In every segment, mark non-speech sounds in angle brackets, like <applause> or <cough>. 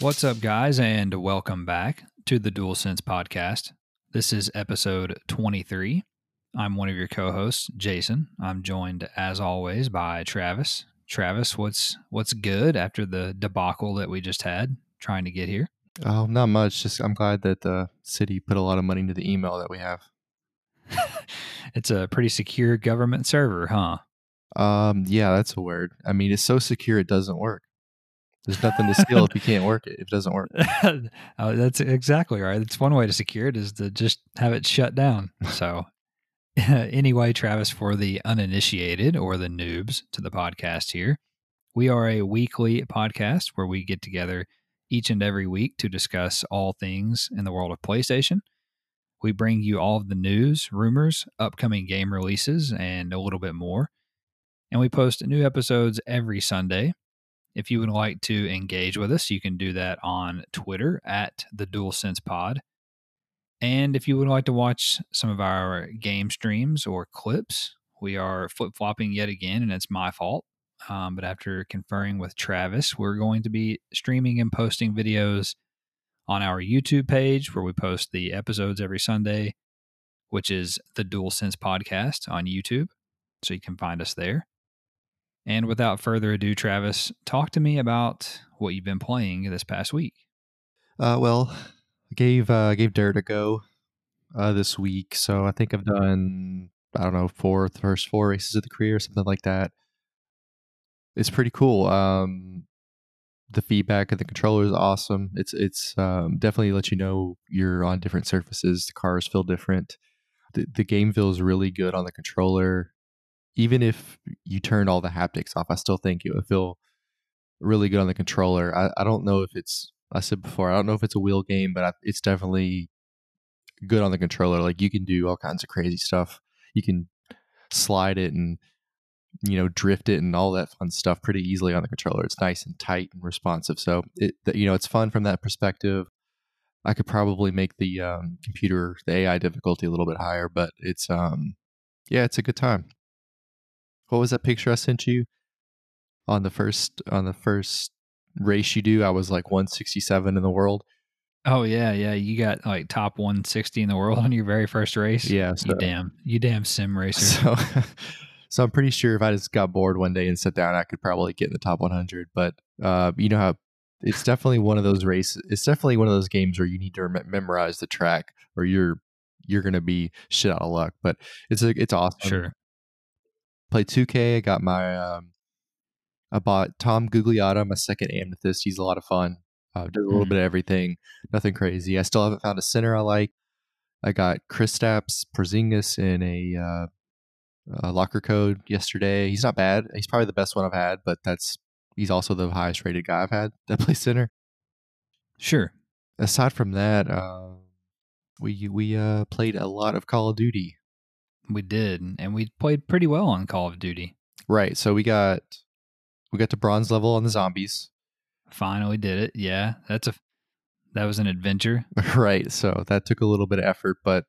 What's up, guys, and welcome back to the Dual Sense podcast. This is episode 23. I'm one of your co-hosts, Jason. I'm joined, as always, by Travis. Travis, what's what's good after the debacle that we just had trying to get here? Oh, not much. Just I'm glad that the city put a lot of money into the email that we have. <laughs> it's a pretty secure government server, huh? Um, yeah, that's a word. I mean, it's so secure it doesn't work. There's nothing to steal if you can't work it. If it doesn't work. <laughs> oh, that's exactly right. It's one way to secure it is to just have it shut down. So, <laughs> anyway, Travis, for the uninitiated or the noobs to the podcast here, we are a weekly podcast where we get together each and every week to discuss all things in the world of PlayStation. We bring you all of the news, rumors, upcoming game releases, and a little bit more. And we post new episodes every Sunday if you would like to engage with us, you can do that on Twitter at the Dual Sense Pod. And if you would like to watch some of our game streams or clips, we are flip flopping yet again, and it's my fault. Um, but after conferring with Travis, we're going to be streaming and posting videos on our YouTube page where we post the episodes every Sunday, which is the Dual Sense Podcast on YouTube. So you can find us there. And without further ado, Travis, talk to me about what you've been playing this past week. Uh, well, I gave uh, gave Dirt a go uh, this week, so I think I've done I don't know four first four races of the career, or something like that. It's pretty cool. Um, the feedback of the controller is awesome. It's it's um, definitely let you know you're on different surfaces. The cars feel different. The the game feels really good on the controller even if you turned all the haptics off, I still think it would feel really good on the controller. I, I don't know if it's, I said before, I don't know if it's a wheel game, but I, it's definitely good on the controller. Like you can do all kinds of crazy stuff. You can slide it and, you know, drift it and all that fun stuff pretty easily on the controller. It's nice and tight and responsive. So it, you know, it's fun from that perspective. I could probably make the um, computer, the AI difficulty a little bit higher, but it's, um, yeah, it's a good time what was that picture I sent you on the first on the first race you do? I was like 167 in the world. Oh yeah, yeah. You got like top 160 in the world on your very first race. Yeah, so, you damn, you damn sim <laughs> racer. So, so I'm pretty sure if I just got bored one day and sat down, I could probably get in the top 100. But uh, you know how it's definitely one of those races. It's definitely one of those games where you need to rem- memorize the track, or you're you're gonna be shit out of luck. But it's a, it's awesome. Sure play 2K. I got my um, I bought Tom Gugliotta, my second amethyst. He's a lot of fun. Uh, does a little mm. bit of everything. Nothing crazy. I still haven't found a center I like. I got Kristaps Porzingis in a, uh, a locker code yesterday. He's not bad. He's probably the best one I've had, but that's he's also the highest rated guy I've had that <laughs> plays center. Sure. Aside from that, uh, we we uh, played a lot of Call of Duty. We did, and we played pretty well on Call of Duty. Right. So we got we got to bronze level on the zombies. Finally did it. Yeah, that's a that was an adventure. <laughs> right. So that took a little bit of effort, but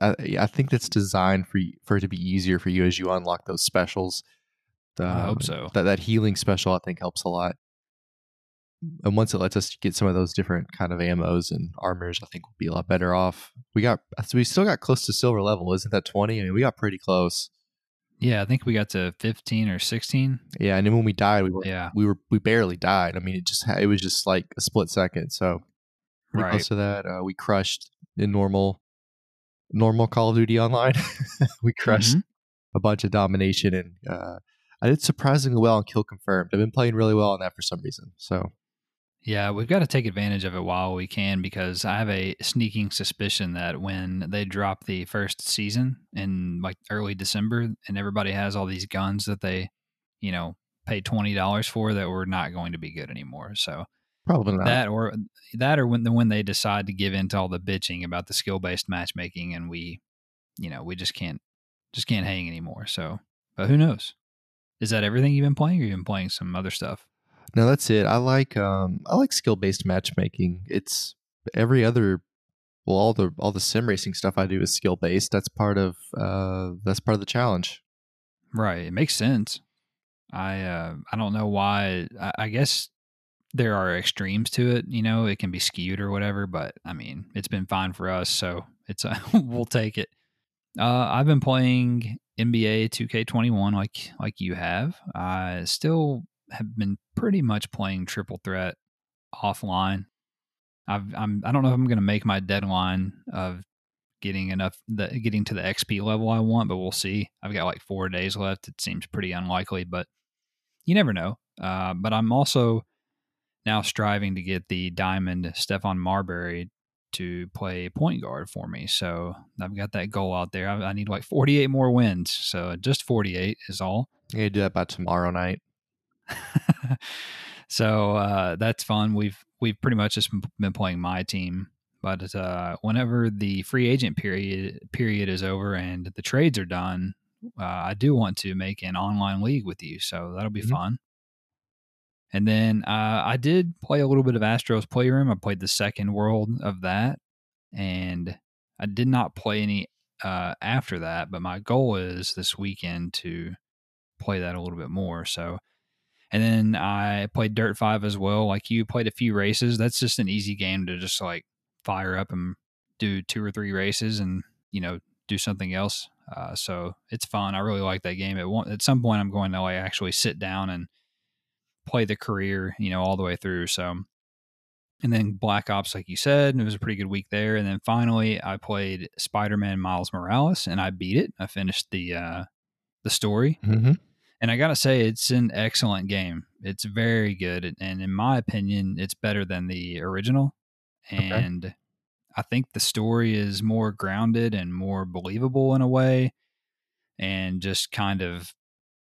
I, I think that's designed for for it to be easier for you as you unlock those specials. Um, I hope so. That that healing special I think helps a lot and once it lets us get some of those different kind of ammos and armors, I think we'll be a lot better off. We got so we still got close to silver level, isn't that twenty? I mean, we got pretty close. Yeah, I think we got to fifteen or sixteen. Yeah, and then when we died, we were yeah we were we barely died. I mean, it just it was just like a split second. So pretty right. close to that. Uh, we crushed in normal normal Call of Duty online. <laughs> we crushed mm-hmm. a bunch of domination and. uh I did surprisingly well on kill confirmed. I've been playing really well on that for some reason. So yeah, we've got to take advantage of it while we can because I have a sneaking suspicion that when they drop the first season in like early December and everybody has all these guns that they, you know, pay $20 for that we're not going to be good anymore. So Probably not. That or that or when when they decide to give in to all the bitching about the skill based matchmaking and we, you know, we just can't just can't hang anymore. So, but who knows? Is that everything you've been playing, or you've been playing some other stuff? No, that's it. I like um I like skill based matchmaking. It's every other well all the all the sim racing stuff I do is skill based. That's part of uh that's part of the challenge. Right. It makes sense. I uh I don't know why. I, I guess there are extremes to it. You know, it can be skewed or whatever. But I mean, it's been fine for us, so it's <laughs> we'll take it. Uh, I've been playing NBA 2K21 like like you have. I still have been pretty much playing triple threat offline. I've I'm I don't know if I'm going to make my deadline of getting enough the getting to the XP level I want, but we'll see. I've got like 4 days left. It seems pretty unlikely, but you never know. Uh, but I'm also now striving to get the diamond Stephon Marbury to play point guard for me. So I've got that goal out there. I, I need like 48 more wins. So just 48 is all. Gonna do that by tomorrow night. <laughs> so uh, that's fun. We've we've pretty much just been playing my team. But uh, whenever the free agent period period is over and the trades are done, uh, I do want to make an online league with you. So that'll be mm-hmm. fun. And then uh, I did play a little bit of Astro's Playroom. I played the second world of that, and I did not play any uh, after that. But my goal is this weekend to play that a little bit more. So, and then I played Dirt Five as well. Like you played a few races. That's just an easy game to just like fire up and do two or three races, and you know do something else. Uh, so it's fun. I really like that game. At at some point, I'm going to like actually sit down and play the career, you know, all the way through. So, and then Black Ops, like you said, it was a pretty good week there. And then finally, I played Spider Man Miles Morales, and I beat it. I finished the uh, the story, mm-hmm. And I gotta say, it's an excellent game. It's very good, and in my opinion, it's better than the original. And okay. I think the story is more grounded and more believable in a way, and just kind of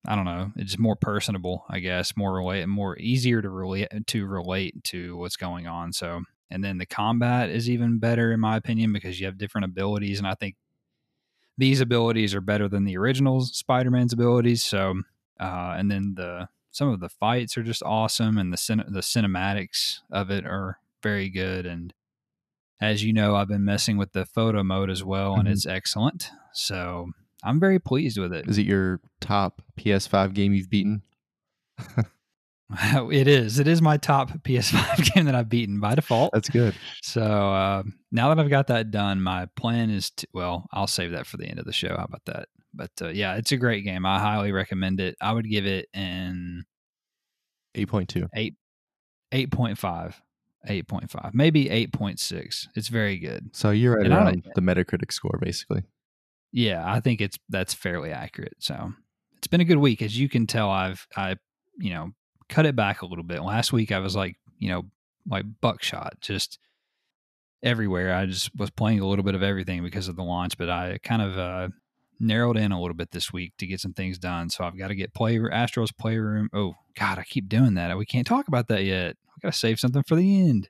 I don't know. It's more personable, I guess, more relate, more easier to relate to relate to what's going on. So, and then the combat is even better in my opinion because you have different abilities, and I think these abilities are better than the original Spider-Man's abilities. So, uh, and then the some of the fights are just awesome, and the cin- the cinematics of it are very good. And as you know, I've been messing with the photo mode as well, mm-hmm. and it's excellent. So I'm very pleased with it. Is it your top PS5 game you've beaten? <laughs> <laughs> it is. It is my top PS5 <laughs> game that I've beaten by default. That's good. So uh, now that I've got that done, my plan is to, well, I'll save that for the end of the show. How about that? But uh, yeah, it's a great game. I highly recommend it. I would give it an 8.2. 8, 8.5. 8.5, maybe 8.6. It's very good. So you're right around the Metacritic score, basically. Yeah, I think it's that's fairly accurate. So it's been a good week, as you can tell. I've I you know cut it back a little bit. Last week I was like you know like buckshot, just everywhere. I just was playing a little bit of everything because of the launch, but I kind of uh, narrowed in a little bit this week to get some things done. So I've got to get play Astro's Playroom. Oh God, I keep doing that. We can't talk about that yet. We got to save something for the end.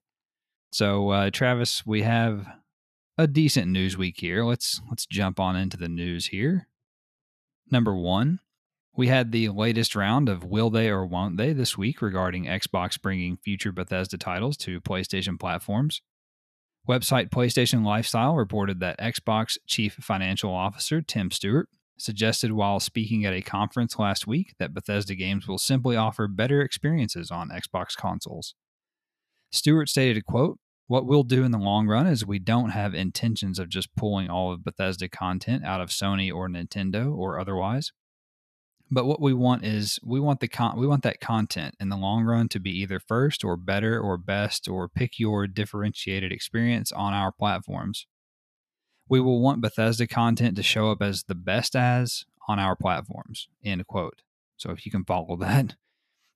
So uh, Travis, we have a decent news week here. Let's let's jump on into the news here. Number 1, we had the latest round of will they or won't they this week regarding Xbox bringing future Bethesda titles to PlayStation platforms. Website PlayStation Lifestyle reported that Xbox Chief Financial Officer Tim Stuart suggested while speaking at a conference last week that Bethesda games will simply offer better experiences on Xbox consoles. Stuart stated, quote, what we'll do in the long run is we don't have intentions of just pulling all of Bethesda content out of Sony or Nintendo or otherwise. But what we want is we want the con- we want that content in the long run to be either first or better or best or pick your differentiated experience on our platforms. We will want Bethesda content to show up as the best as on our platforms. End quote. So if you can follow <laughs> that.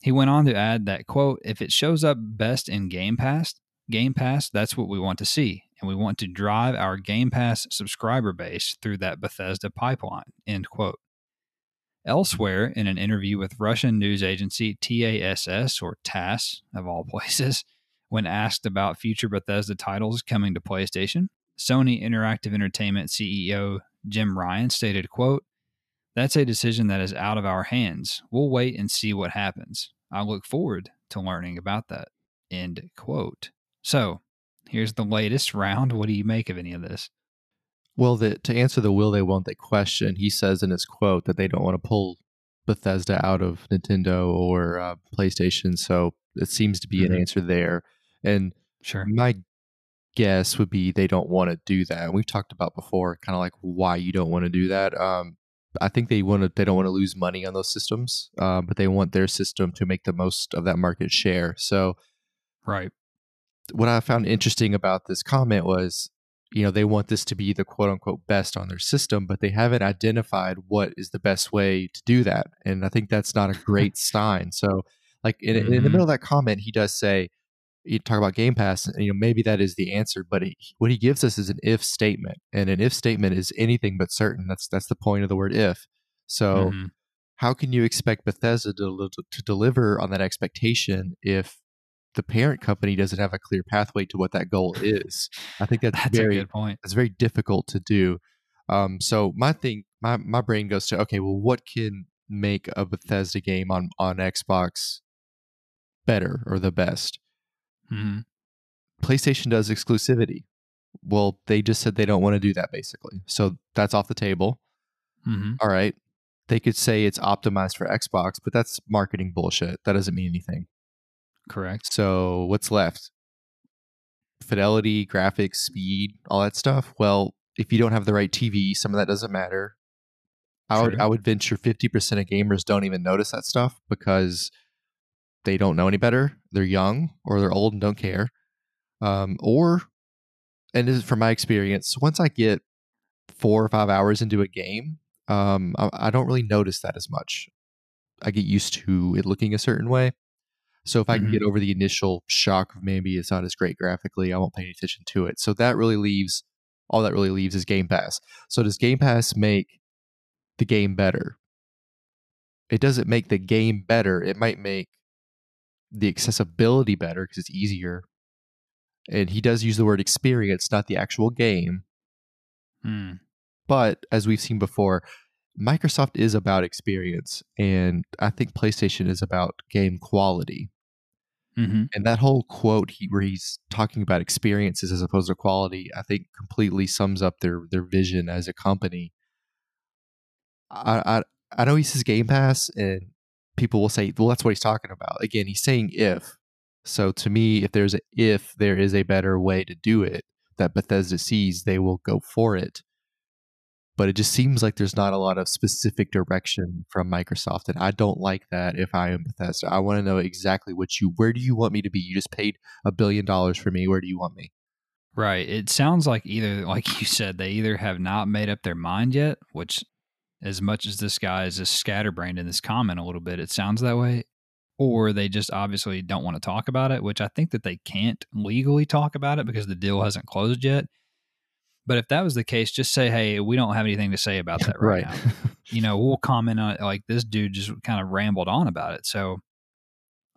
He went on to add that quote, if it shows up best in Game Pass, Game Pass, that's what we want to see. And we want to drive our Game Pass subscriber base through that Bethesda pipeline. End quote. Elsewhere, in an interview with Russian news agency TASS, or TASS of all <laughs> places, When asked about future Bethesda titles coming to PlayStation, Sony Interactive Entertainment CEO Jim Ryan stated, quote, That's a decision that is out of our hands. We'll wait and see what happens. I look forward to learning about that. End quote. So here's the latest round. What do you make of any of this? Well, the, to answer the will they won't they question, he says in his quote that they don't want to pull Bethesda out of Nintendo or uh, PlayStation. So it seems to be Mhm. an answer there. And Sure. my guess would be they don't want to do that. And we've talked about before, kind of like why you don't want to do that. Um, I think they want to. They don't want to lose money on those systems, uh, but they want their system to make the most of that market share. So Right. what I found interesting about this comment was, you know, they want this to be the quote unquote best on their system, but they haven't identified what is the best way to do that. And I think that's not a <laughs> great sign. So, like in, in the Mhm. middle of that comment, he does say, you talk about Game Pass, and you know, maybe that is the answer, but he, what he gives us is an if statement, and an if statement is anything but certain. That's that's the point of the word if. So Mhm. how can you expect Bethesda to, to deliver on that expectation if the parent company doesn't have a clear pathway to what that goal is? I think that's, That's very a good point. it's very difficult to do. Um, so my thing, my my brain goes to okay, well, what can make a Bethesda game on on Xbox better or the best? hmm PlayStation does exclusivity. Well, they just said they don't want to do that basically. So that's off the table. hmm All right. They could say it's optimized for Xbox, but that's marketing bullshit. That doesn't mean anything. Correct. So what's left? Fidelity, graphics, speed, all that stuff. Well, if you don't have the right TV, some of that doesn't matter. I would. I would venture fifty percent of gamers don't even notice that stuff because they don't know any better. They're young or they're old and don't care. Um, or and this is from my experience, once I get four or five hours into a game, um, I, I don't really notice that as much. I get used to it looking a certain way. So if I can Mhm. get over the initial shock of maybe it's not as great graphically, I won't pay any attention to it. So that really leaves all that really leaves is Game Pass. So does Game Pass make the game better? It doesn't make the game better. It might make the accessibility better because it's easier. And he does use the word experience, not the actual game. Mm. But as we've seen before, Microsoft is about experience, and I think PlayStation is about game quality. Hmm And that whole quote he, where he's talking about experiences as opposed to quality, I think completely sums up their their vision as a company. I I, I know he says Game Pass, and people will say, "Well, that's what he's talking about." Again, he's saying if. So to me, if there's a, if there is a better way to do it that Bethesda sees, they will go for it. But it just seems like there's not a lot of specific direction from Microsoft, and I don't like that. If I am Bethesda, I want to know exactly what you, where do you want me to be? You just paid a billion dollars for me. Where do you want me? Right. It sounds like either, like you said, they either have not made up their mind yet, which, as much as this guy is just scatterbrained in this comment a little bit, it sounds that way, or they just obviously don't want to talk about it, which I think that they can't legally talk about it because the deal hasn't closed yet. But if that was the case, just say, hey, we don't have anything to say <laughs> about that right, now. <laughs> you know, we'll comment on it. Like this dude just kind of rambled on about it. So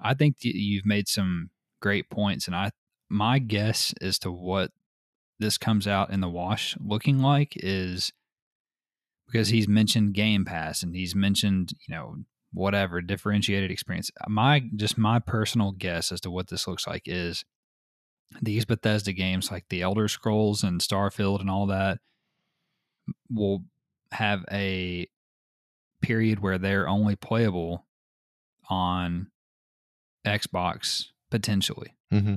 I think that you've made some great points. And I, my guess as to what this comes out in the wash looking like is because he's mentioned Game Pass and he's mentioned, you know, whatever differentiated experience. My, just my personal guess as to what this looks like is these Bethesda games like the Elder Scrolls and Starfield and all that will have a period where they're only playable on Xbox potentially. hmm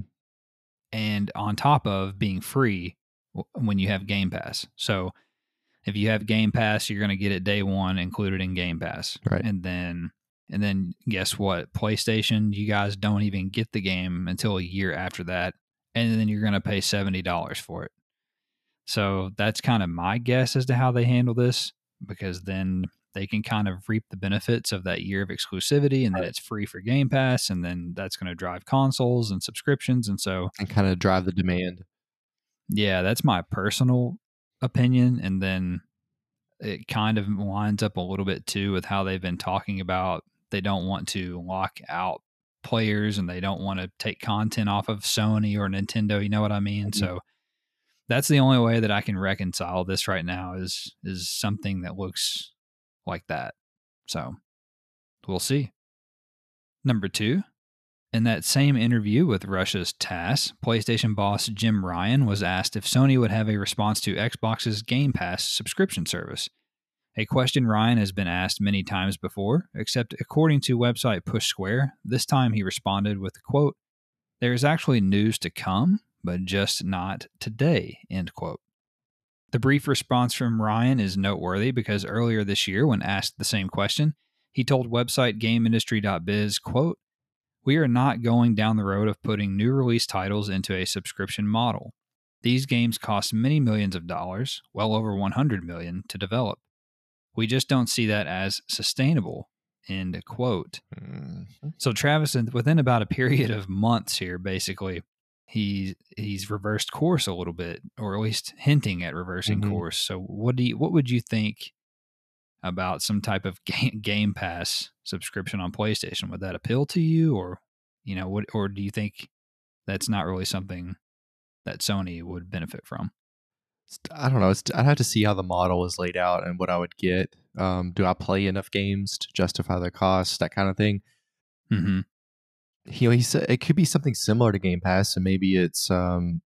And on top of being free when you have Game Pass. So if you have Game Pass, you're going to get it day one included in Game Pass. Right. And then and then guess what? PlayStation, you guys don't even get the game until a year after that. And then you're going to pay $70 for it. So that's kind of my guess as to how they handle this because then they can kind of reap the benefits of that year of exclusivity and then Right. it's free for Game Pass and then that's going to drive consoles and subscriptions and so And kind of drive the demand. yeah, that's my personal opinion. And then it kind of lines up a little bit too with how they've been talking about they don't want to lock out players and they don't want to take content off of Sony or Nintendo. You know what I mean? Mhm. So that's the only way that I can reconcile this right now is is something that looks like that. So we'll see. Number two, in that same interview with Russia's TASS, PlayStation boss Jim Ryan was asked if Sony would have a response to Xbox's Game Pass subscription service. A question Ryan has been asked many times before, except according to website Push Square, this time he responded with quote, There is actually news to come, but just not today, end quote. The brief response from Ryan is noteworthy because earlier this year, when asked the same question, he told website GameIndustry.biz, quote, We are not going down the road of putting new release titles into a subscription model. These games cost many millions of dollars, well over 100 million, to develop. We just don't see that as sustainable, end quote. Mhm. So Travis, within about a period of months here, basically, he's he's reversed course a little bit, or at least hinting at reversing Mhm. course. So what do you what would you think about some type of game, game Pass subscription on PlayStation? Would that appeal to you, or you know, what, or do you think that's not really something that Sony would benefit from? I don't know. It's, I'd have to see how the model is laid out and what I would get. Um, do I play enough games to justify the cost? That kind of thing. hmm You know, he said it could be something similar to Game Pass, and maybe it's um,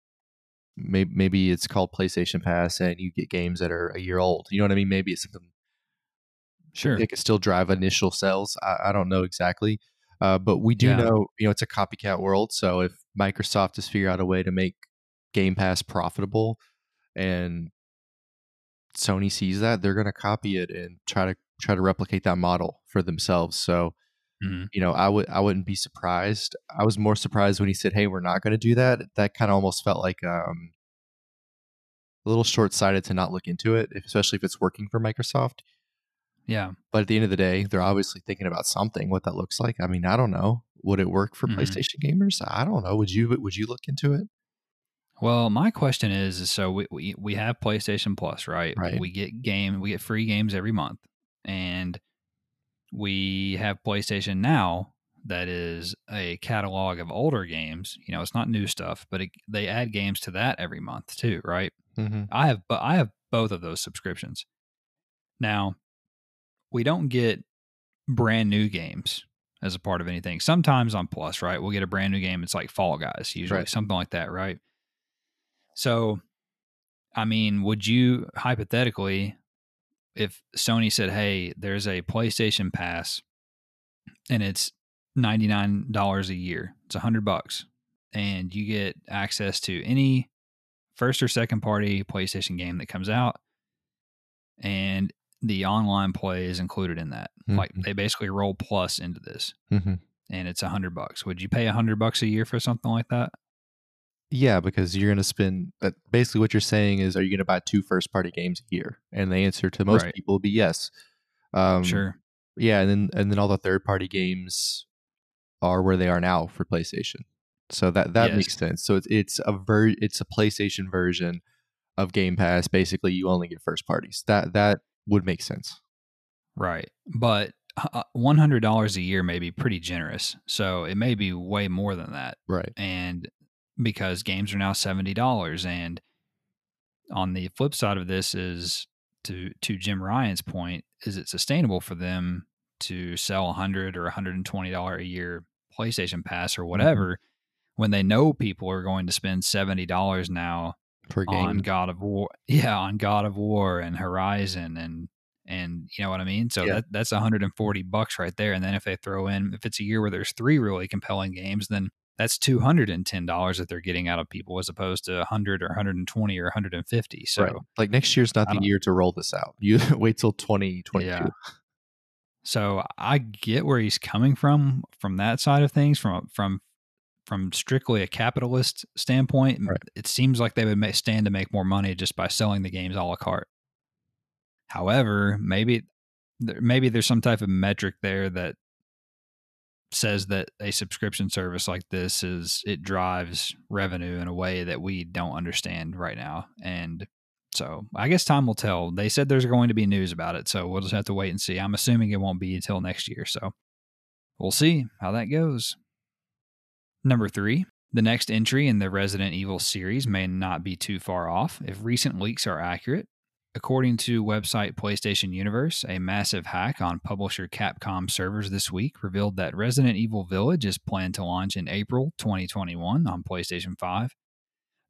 maybe maybe it's called PlayStation Pass, and you get games that are a year old. You know what I mean? Maybe it's something Sure. it could still drive initial sales. I, I don't know exactly, uh, but we do Yeah. know you know it's a copycat world. So if Microsoft has figured out a way to make Game Pass profitable, and Sony sees that, they're going to copy it and try to try to replicate that model for themselves. So Mhm. you know, I would I wouldn't be surprised. I was more surprised when he said, "Hey, we're not going to do that." That kind of almost felt like um, a little short sighted to not look into it, especially if it's working for Microsoft. Yeah. But at the end of the day, they're obviously thinking about something. What that looks like. I mean, I don't know. Would it work for Mhm. PlayStation gamers? I don't know. Would you Would you look into it? Well, my question is, is so we, we we have PlayStation Plus, right? Right. We get game, we get free games every month, and we have PlayStation Now that is a catalog of older games. You know, it's not new stuff, but it, they add games to that every month too, right? Mm-hmm. I have, but I have both of those subscriptions. Now, we don't get brand new games as a part of anything. Sometimes on Plus, right? We'll get a brand new game. It's like Fall Guys, usually Right. something like that, right? So, I mean, would you hypothetically, if Sony said, "Hey, there's a PlayStation Pass, and it's ninety nine dollars a year. It's a hundred bucks, and you get access to any first or second party PlayStation game that comes out, and the online play is included in that. Like Mhm. they basically roll plus into this, Mm-hmm. and it's a hundred bucks. Would you pay a hundred bucks a year for something like that? Yeah, because you're going to spend. That basically what you're saying is, are you going to buy two first party games a year? And the answer to most Right. people would be yes. Um, sure. Yeah, and then and then all the third party games are where they are now for PlayStation. So that that Yes. makes sense. So it's it's a ver- it's a PlayStation version of Game Pass. Basically, you only get first parties. That that would make sense. Right. But uh, $100 a year may be pretty generous. So it may be way more than that. Right. And because games are now $70 and on the flip side of this is to to Jim Ryan's point, is it sustainable for them to sell a 100 or $120 a year PlayStation Pass or mm-hmm. whatever when they know people are going to spend $70 now Per on. God of War. <laughs> Yeah, on God of War and Horizon and and you know what I mean. So Yeah. that that's 140 bucks right there. And then if they throw in, if it's a year where there's three really compelling games, then that's 210 dollars that they're getting out of people as opposed to 100 or 120 or 150. So right. Like next year's not the year to roll this out. You <laughs> wait till 2022. Yeah. So I get where he's coming from from that side of things from from from strictly a capitalist standpoint. Right. It seems like they would stand to make more money just by selling the games a la carte. However, maybe maybe there's some type of metric there that says that a subscription service like this is it drives revenue in a way that we don't understand right now and so I guess time will tell. They said there's going to be news about it, so we'll just have to wait and see. I'm assuming it won't be until next year, so we'll see how that goes. Number three, the next entry in the Resident Evil series may not be too far off if recent leaks are accurate. According to website PlayStation Universe, a massive hack on publisher Capcom servers this week revealed that Resident Evil Village is planned to launch in April 2021 on PlayStation 5.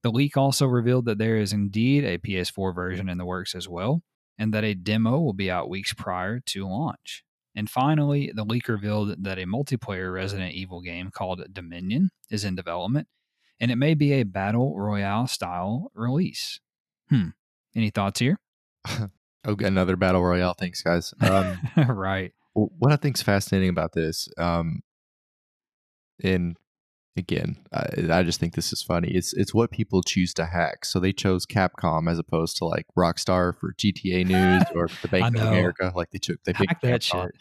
The leak also revealed that there is indeed a PS4 version in the works as well, and that a demo will be out weeks prior to launch. And finally, the leak revealed that a multiplayer Resident Evil game called Dominion is in development, and it may be a battle royale style release. Hmm. Any thoughts here? <laughs> oh, another battle royale. Thanks, guys. Um, <laughs> right. What I think is fascinating about this, um, and again, I, I, just think this is funny. It's it's what people choose to hack. So they chose Capcom as opposed to like Rockstar for GTA News <laughs> or the Bank of America. Like they took they hack that shit.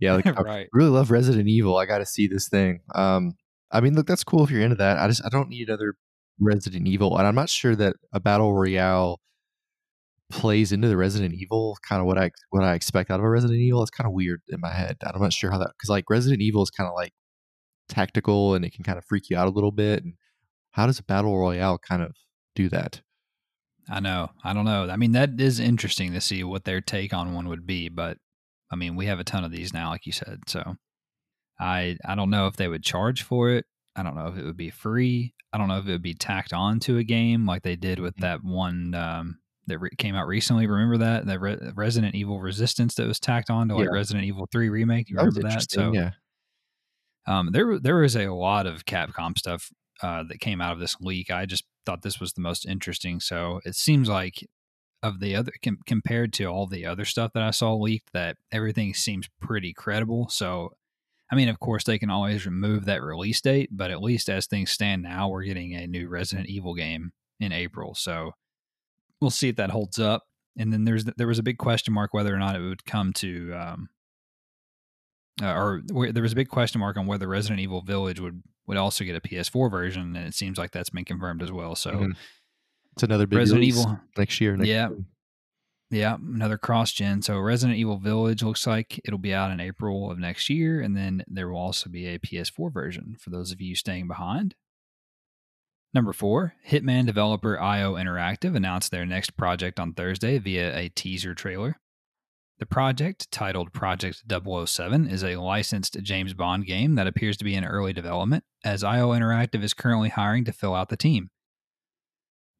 Yeah, like right. I really love Resident Evil. I got to see this thing. Um, I mean, look, that's cool if you're into that. I just I don't need another Resident Evil, and I'm not sure that a battle royale plays into the Resident Evil kind of what I what I expect out of a Resident Evil. It's kind of weird in my head. I'm not sure how that because like Resident Evil is kind of like tactical and it can kind of freak you out a little bit. And how does a battle royale kind of do that? I know. I don't know. I mean, that is interesting to see what their take on one would be, but I mean, we have a ton of these now, like you said. So I I don't know if they would charge for it. I don't know if it would be free. I don't know if it would be tacked on to a game like they did with mm-hmm. that one um, that re- came out recently. Remember that that Re- Resident Evil Resistance that was tacked on to like yeah. Resident Evil Three remake. You remember that? that? So yeah, um, there there was a lot of Capcom stuff uh, that came out of this leak. I just thought this was the most interesting. So it seems like of the other com- compared to all the other stuff that I saw leaked, that everything seems pretty credible. So. I mean, of course, they can always remove that release date, but at least as things stand now, we're getting a new Resident Evil game in April. So we'll see if that holds up. And then there's there was a big question mark whether or not it would come to um, uh, or there was a big question mark on whether Resident Evil Village would would also get a PS4 version, and it seems like that's been confirmed as well. So mm-hmm. it's another big Resident Evil next year. Next yeah, year. yeah, another cross gen. So Resident Evil Village looks like it'll be out in April of next year, and then there will also be a PS4 version for those of you staying behind. Number four, Hitman developer IO Interactive announced their next project on Thursday via a teaser trailer. The project, titled Project 007, is a licensed James Bond game that appears to be in early development, as IO Interactive is currently hiring to fill out the team.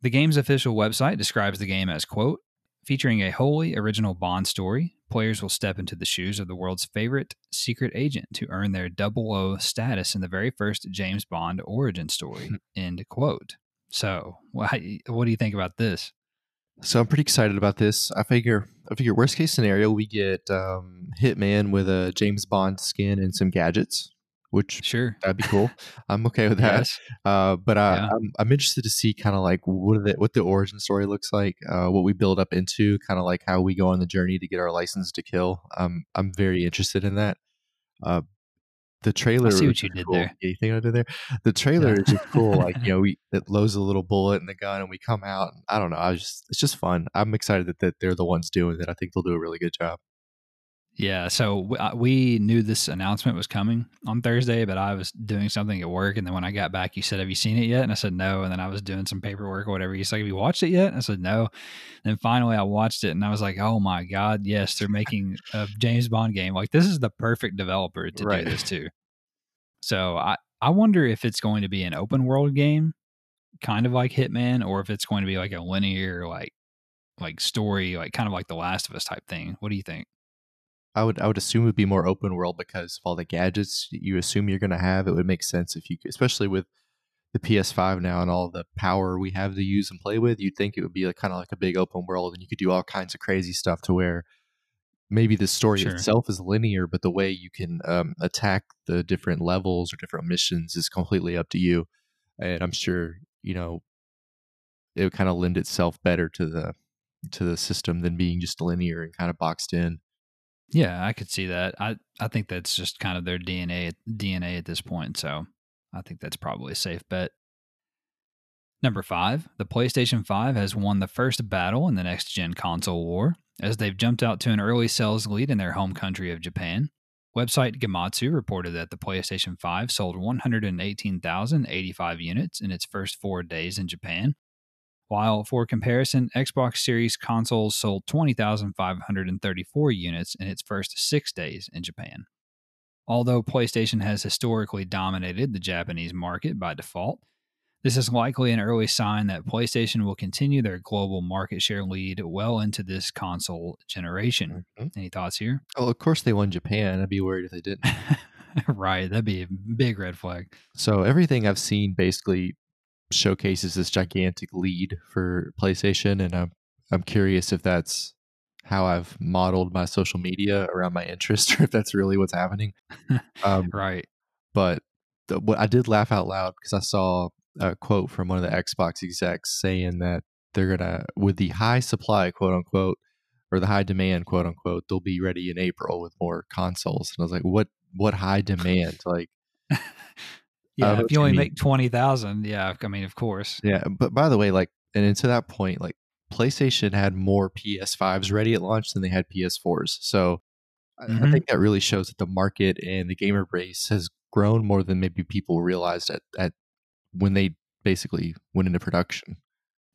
The game's official website describes the game as, quote, featuring a wholly original Bond story. Players will step into the shoes of the world's favorite secret agent to earn their double O status in the very first James Bond origin story, end quote. So, what do you think about this? So I'm pretty excited about this. I figure, I figure, worst case scenario, we get um, Hitman with a James Bond skin and some gadgets, which sure that'd be cool. <laughs> I'm okay with that. Yes. Uh, but I, yeah. I'm, I'm interested to see kind of like what the what the origin story looks like, uh, what we build up into, kind of like how we go on the journey to get our license to kill. Um, I'm very interested in that. Uh, the trailer. I see what you did cool. there. Yeah, you think I did there? The trailer yeah. is just cool. Like you know, <laughs> we it loads a little bullet in the gun, and we come out. I don't know. I just it's just fun. I'm excited that, that they're the ones doing it. I think they'll do a really good job. Yeah, so uh, we knew this announcement was coming on Thursday, but I was doing something at work, and then when I got back, you said, "Have you seen it yet?" And I said, "No." And then I was doing some paperwork or whatever. You said, "Have you watched it yet?" And I said, "No." And then finally, I watched it, and I was like, "Oh my god, yes! They're making <laughs> a James Bond game. Like this is the perfect developer to right. do this too." So I, I wonder if it's going to be an open world game, kind of like Hitman, or if it's going to be like a linear, like like story, like kind of like The Last of Us type thing. What do you think? I would I would assume it would be more open world because of all the gadgets you assume you're going to have. It would make sense if you, especially with the PS5 now and all the power we have to use and play with. You'd think it would be like, kind of like a big open world, and you could do all kinds of crazy stuff to where maybe the story sure. itself is linear, but the way you can um, attack the different levels or different missions is completely up to you. And I'm sure you know it would kind of lend itself better to the to the system than being just linear and kind of boxed in. Yeah, I could see that. I I think that's just kind of their DNA DNA at this point. So I think that's probably a safe bet. Number five, the PlayStation 5 has won the first battle in the next gen console war as they've jumped out to an early sales lead in their home country of Japan. Website Gematsu reported that the PlayStation 5 sold 118,085 units in its first four days in Japan, while for comparison, Xbox Series consoles sold 20,534 units in its first six days in Japan. Although PlayStation has historically dominated the Japanese market by default, this is likely an early sign that PlayStation will continue their global market share lead well into this console generation. Mhm. Any thoughts here? Oh, of course they won Japan. I'd be worried if they didn't. <laughs> right, that'd be a big red flag. So everything I've seen basically showcases this gigantic lead for PlayStation, and I'm I'm curious if that's how I've modeled my social media around my interest, <laughs> or if that's really what's happening. Um, <laughs> Right. but the, what I did laugh out loud because I saw a quote from one of the Xbox execs saying that they're gonna, with the high supply, quote unquote, or the high demand, quote unquote, they'll be ready in April with more consoles. And I was like, what? What high demand? Like, <laughs> Yeah, know if you only mean. make 20,000, yeah, I mean, of course. yeah. But by the way, like, and to that point, like, PlayStation had more PS5s ready at launch than they had PS4s. So I, I Mhm. think that really shows that the market and the gamer base has grown more than maybe people realized at, at when they basically went into production.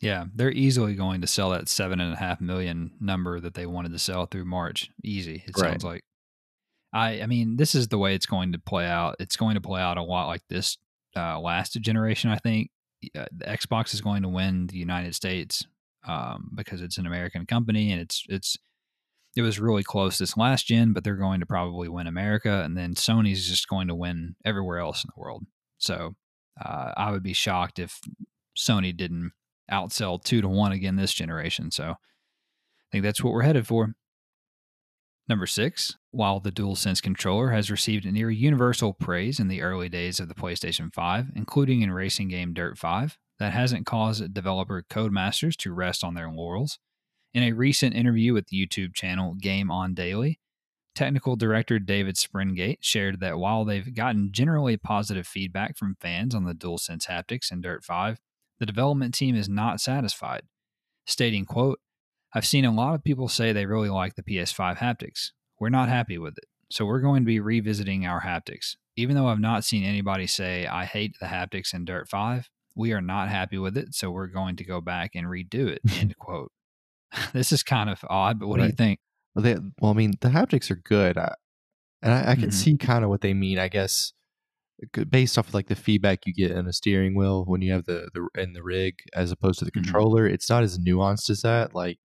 Yeah, they're easily going to sell that seven and a half million number that they wanted to sell through March. Easy, it Right. sounds like. I, I mean, this is the way it's going to play out. It's going to play out a lot like this uh, last generation. I think uh, the Xbox is going to win the United States um, because it's an American company and it's it's it was really close this last gen, but they're going to probably win America, and then Sony's just going to win everywhere else in the world. So uh, I would be shocked if Sony didn't outsell two to one again this generation. So I think that's what we're headed for. Number six, while the DualSense controller has received near universal praise in the early days of the PlayStation 5, including in racing game Dirt 5, that hasn't caused developer Codemasters to rest on their laurels. In a recent interview with the YouTube channel Game On Daily, technical director David Springate shared that while they've gotten generally positive feedback from fans on the DualSense haptics in Dirt 5, the development team is not satisfied, stating, quote, I've seen a lot of people say they really like the PS5 haptics. We're not happy with it, so we're going to be revisiting our haptics. Even though I've not seen anybody say I hate the haptics in Dirt 5, we are not happy with it, so we're going to go back and redo it. <laughs> End quote. <laughs> This is kind of odd, but what do you think? Well, they, well, I mean, the haptics are good, I, and I, I can Mhm. see kind of what they mean. I guess based off of like the feedback you get in a steering wheel when you have the the in the rig as opposed to the Mhm. controller, it's not as nuanced as that. Like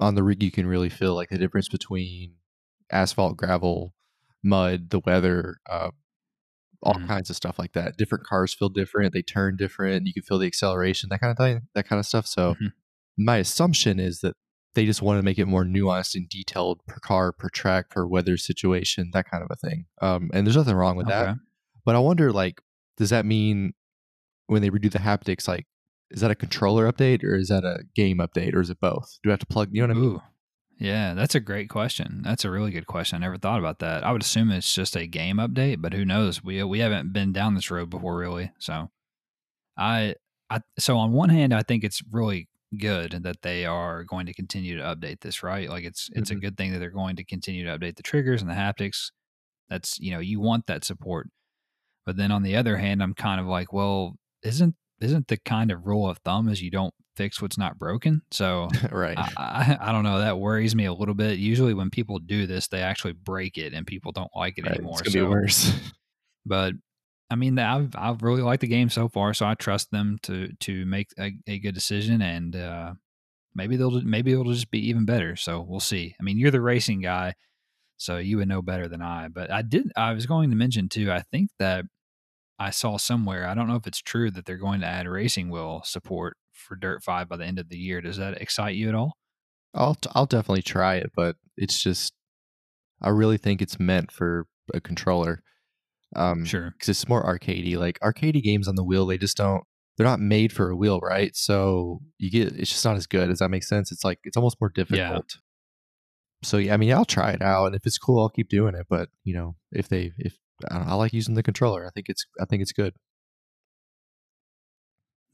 on the rig, you can really feel like the difference between asphalt, gravel, mud, the weather, uh, all Mhm. kinds of stuff like that. Different cars feel different; they turn different. You can feel the acceleration, that kind of thing, that kind of stuff. So Mhm. my assumption is that they just want to make it more nuanced and detailed per car, per track, per weather situation, that kind of a thing. Um, and there's nothing wrong with that. But I wonder, like, does that mean when they redo the haptics, like, is that a controller update or is that a game update or is it both? Do I have to plug? You know what I mean? Ooh. Yeah, that's a great question. That's a really good question. I never thought about that. I would assume it's just a game update, but who knows? We we haven't been down this road before really. So I I so on one hand I think it's really good that they are going to continue to update this, right? Like it's it's a Mhm. good thing that they're going to continue to update the triggers and the haptics. That's, you know, you want that support. But then on the other hand, I'm kind of like, well, isn't isn't the kind of rule of thumb is you don't fix what's not broken? So <laughs> right. I, I, <laughs> I don't know. That worries me a little bit. Usually, when people do this, they actually break it, and people don't like it right. anymore. It's gonna so, be worse. <laughs> but I mean, I've I've really liked the game so far, so I trust them to to make a, a good decision, and uh, maybe they'll maybe it'll just be even better. So we'll see. I mean, you're the racing guy, so you would know better than I. But I did. I was going to mention too. I think that I saw somewhere. I don't know if it's true that they're going to add racing wheel support for Dirt Five by the end of the year. Does that excite you at all? I'll t- I'll definitely try it, but it's just I really think it's meant for a controller. Um, Sure. because it's more arcadey. Like arcadey games on the wheel, they just don't. They're not made for a wheel, right? So you get it's just not as good. Does that make sense? It's like it's almost more difficult. So yeah, I mean, I'll try it out, and if it's cool, I'll keep doing it. But you know, if they if I, I like using the controller, I think it's I think it's good.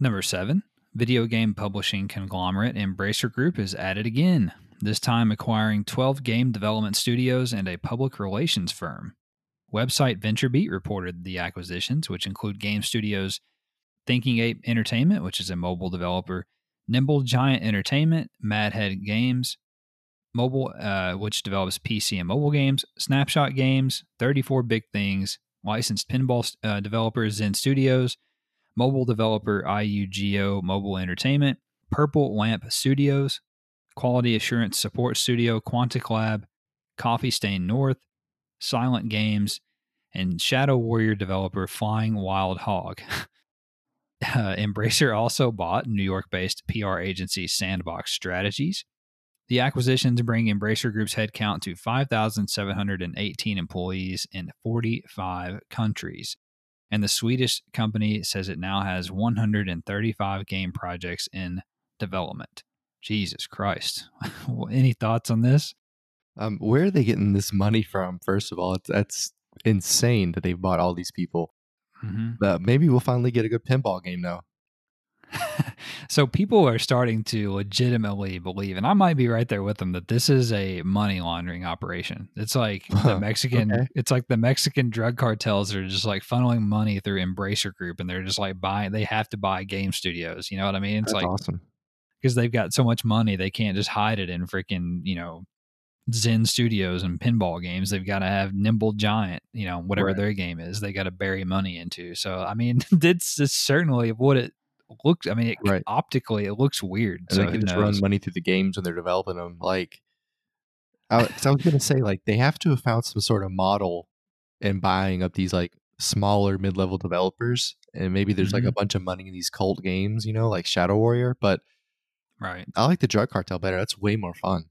Number seven, video game publishing conglomerate Embracer Group is at it again. this time acquiring 12 game development studios and a public relations firm. Website VentureBeat reported the acquisitions, which include game studios Thinking Ape Entertainment, which is a mobile developer, Nimble Giant Entertainment, Madhead Games, Mobile, uh, which develops PC and mobile games, Snapshot Games, 34 Big Things, licensed pinball uh, developer Zen Studios, mobile developer IUGO Mobile Entertainment, Purple Lamp Studios, Quality Assurance Support Studio, Quantic Lab, Coffee Stain North, Silent Games, and Shadow Warrior developer Flying Wild Hog. <laughs> Uh, Embracer also bought New York based PR agency Sandbox Strategies. The acquisitions bring Embracer Group's headcount to 5,718 employees in 45 countries. And the Swedish company says it now has 135 game projects in development. Jesus Christ. <laughs> Any thoughts on this? Um, where are they getting this money from? First of all, it's, that's insane that they've bought all these people. Mm-hmm. But maybe we'll finally get a good pinball game now. <laughs> so people are starting to legitimately believe, and I might be right there with them, that this is a money laundering operation. It's like <laughs> the Mexican, okay. it's like the Mexican drug cartels are just like funneling money through Embracer Group, and they're just like buying. They have to buy game studios. You know what I mean? It's That's like awesome. because they've got so much money, they can't just hide it in freaking you know Zen Studios and pinball games. They've got to have Nimble Giant, you know, whatever Right. their game is. They got to bury money into. So I mean, <laughs> it's, it's certainly what it looks. I mean, it, Right. optically, it looks weird. And so they can just knows? run money through the games when they're developing them. Like, <laughs> I, I was gonna say, like they have to have found some sort of model in buying up these like smaller mid-level developers, and maybe there's like a mm-hmm. bunch of money in these cult games, you know, like Shadow Warrior. But Right. I like the Drug Cartel better. That's way more fun.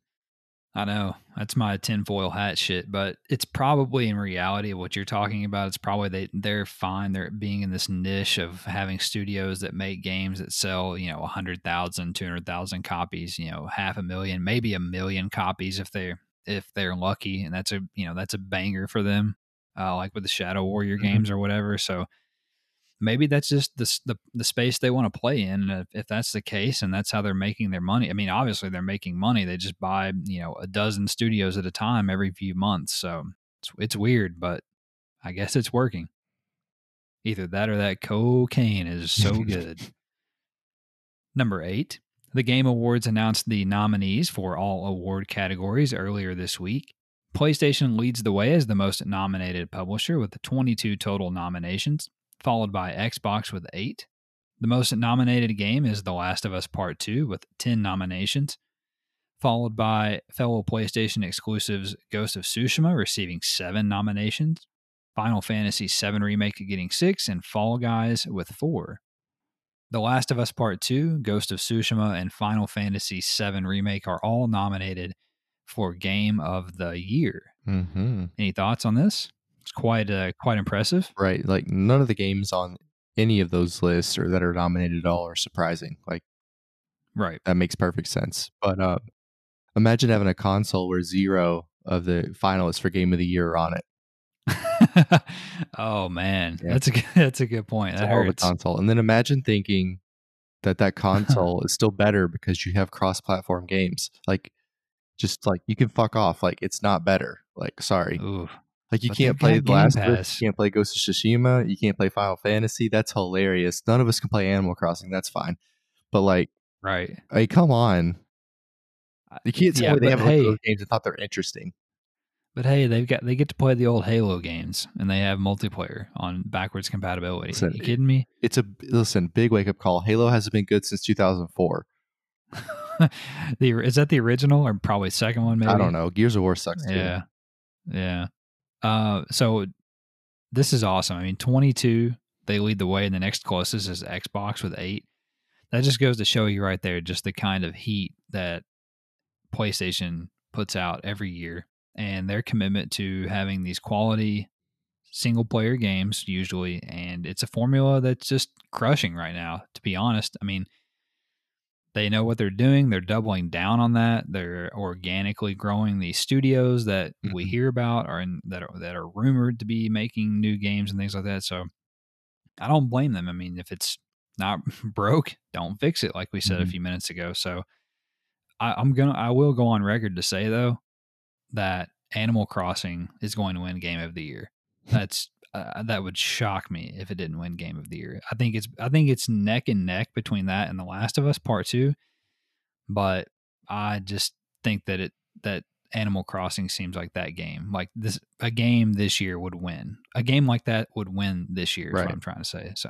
I know that's my tinfoil hat shit, but it's probably in reality what you're talking about. It's probably they they're fine. They're being in this niche of having studios that make games that sell, you know, 100,000, 200,000 copies, you know, half a million, maybe a million copies if they're if they're lucky, and that's a you know that's a banger for them, uh, like with the Shadow Warrior Mhm. games or whatever. So maybe that's just the the, the space they want to play in. And if, if that's the case, and that's how they're making their money, I mean, obviously they're making money. They just buy you know a dozen studios at a time every few months. So it's it's weird, but I guess it's working. Either that or that cocaine is so <laughs> good. Number eight, the Game Awards announced the nominees for all award categories earlier this week. PlayStation leads the way as the most nominated publisher with 22 total nominations, followed by Xbox with 8. The most nominated game is The Last of Us Part 2 with 10 nominations, followed by fellow PlayStation exclusives Ghost of Tsushima receiving 7 nominations, Final Fantasy VII Remake getting 6, and Fall Guys with 4. The Last of Us Part 2, Ghost of Tsushima, and Final Fantasy VII Remake are all nominated for Game of the Year. Mm-hmm. Any thoughts on this? It's quite uh, quite impressive. Right. Like none of the games on any of those lists or that are nominated at all are surprising. Like Right. that makes perfect sense. But uh, imagine having a console where zero of the finalists for Game of the Year are on it. <laughs> oh man, Yeah. that's a good, <laughs> that's a good point. It's That a of a hurts. console. And then imagine thinking that that <laughs> console is still better because you have cross-platform games. Like, just like you can fuck off. Like, it's not better. Like, sorry. Ooh, Like, you But can't play Last of Us. You can't play Ghost of Tsushima. You can't play Final Fantasy. That's hilarious. None of us can play Animal Crossing. That's fine. But like, right. hey, come on. You can't tell Yeah, me they haven't hey- games and thought they're interesting. But hey, they've got they get to play the old Halo games, and they have multiplayer on backwards compatibility. Listen, you kidding me? It's a listen, big wake up call. Halo hasn't been good since 2004. <laughs> the is that the original or probably second one? Maybe I don't know. Gears of War sucks too. Yeah, yeah. Uh, so this is awesome. I mean, twenty two. They lead the way, and the next closest is Xbox with eight. That just goes to show you right there, just the kind of heat that PlayStation puts out every year, and their commitment to having these quality single player games usually, and it's a formula that's just crushing right now. To be honest, I mean they know what they're doing. They're doubling down on that. They're organically growing these studios that we Mhm. hear about or in, that are that are rumored to be making new games and things like that. So I don't blame them. I mean, if it's not <laughs> broke, don't fix it, like we said a Mhm. few minutes ago. So I, I'm gonna I will go on record to say though that Animal Crossing is going to win Game of the Year. <laughs> That's uh, that would shock me if it didn't win Game of the Year. I think it's I think it's neck and neck between that and The Last of Us Part Two, but I just think that it that Animal Crossing seems like that game. Like this, a game this year would win. A game like that would win this year. Is what I'm trying to say. So,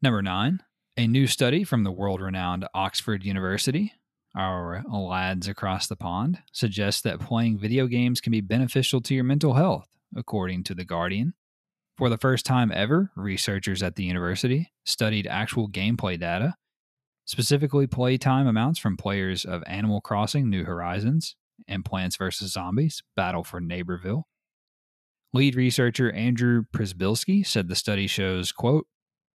number nine, a new study from the world-renowned Oxford University, our lads across the pond, suggests that playing video games can be beneficial to your mental health, according to the Guardian. For the first time ever, researchers at the university studied actual gameplay data specifically playtime amounts from players of Animal Crossing New Horizons and Plants vs. Zombies Battle for Neighborville. Lead researcher Andrew Przybylski said the study shows, quote,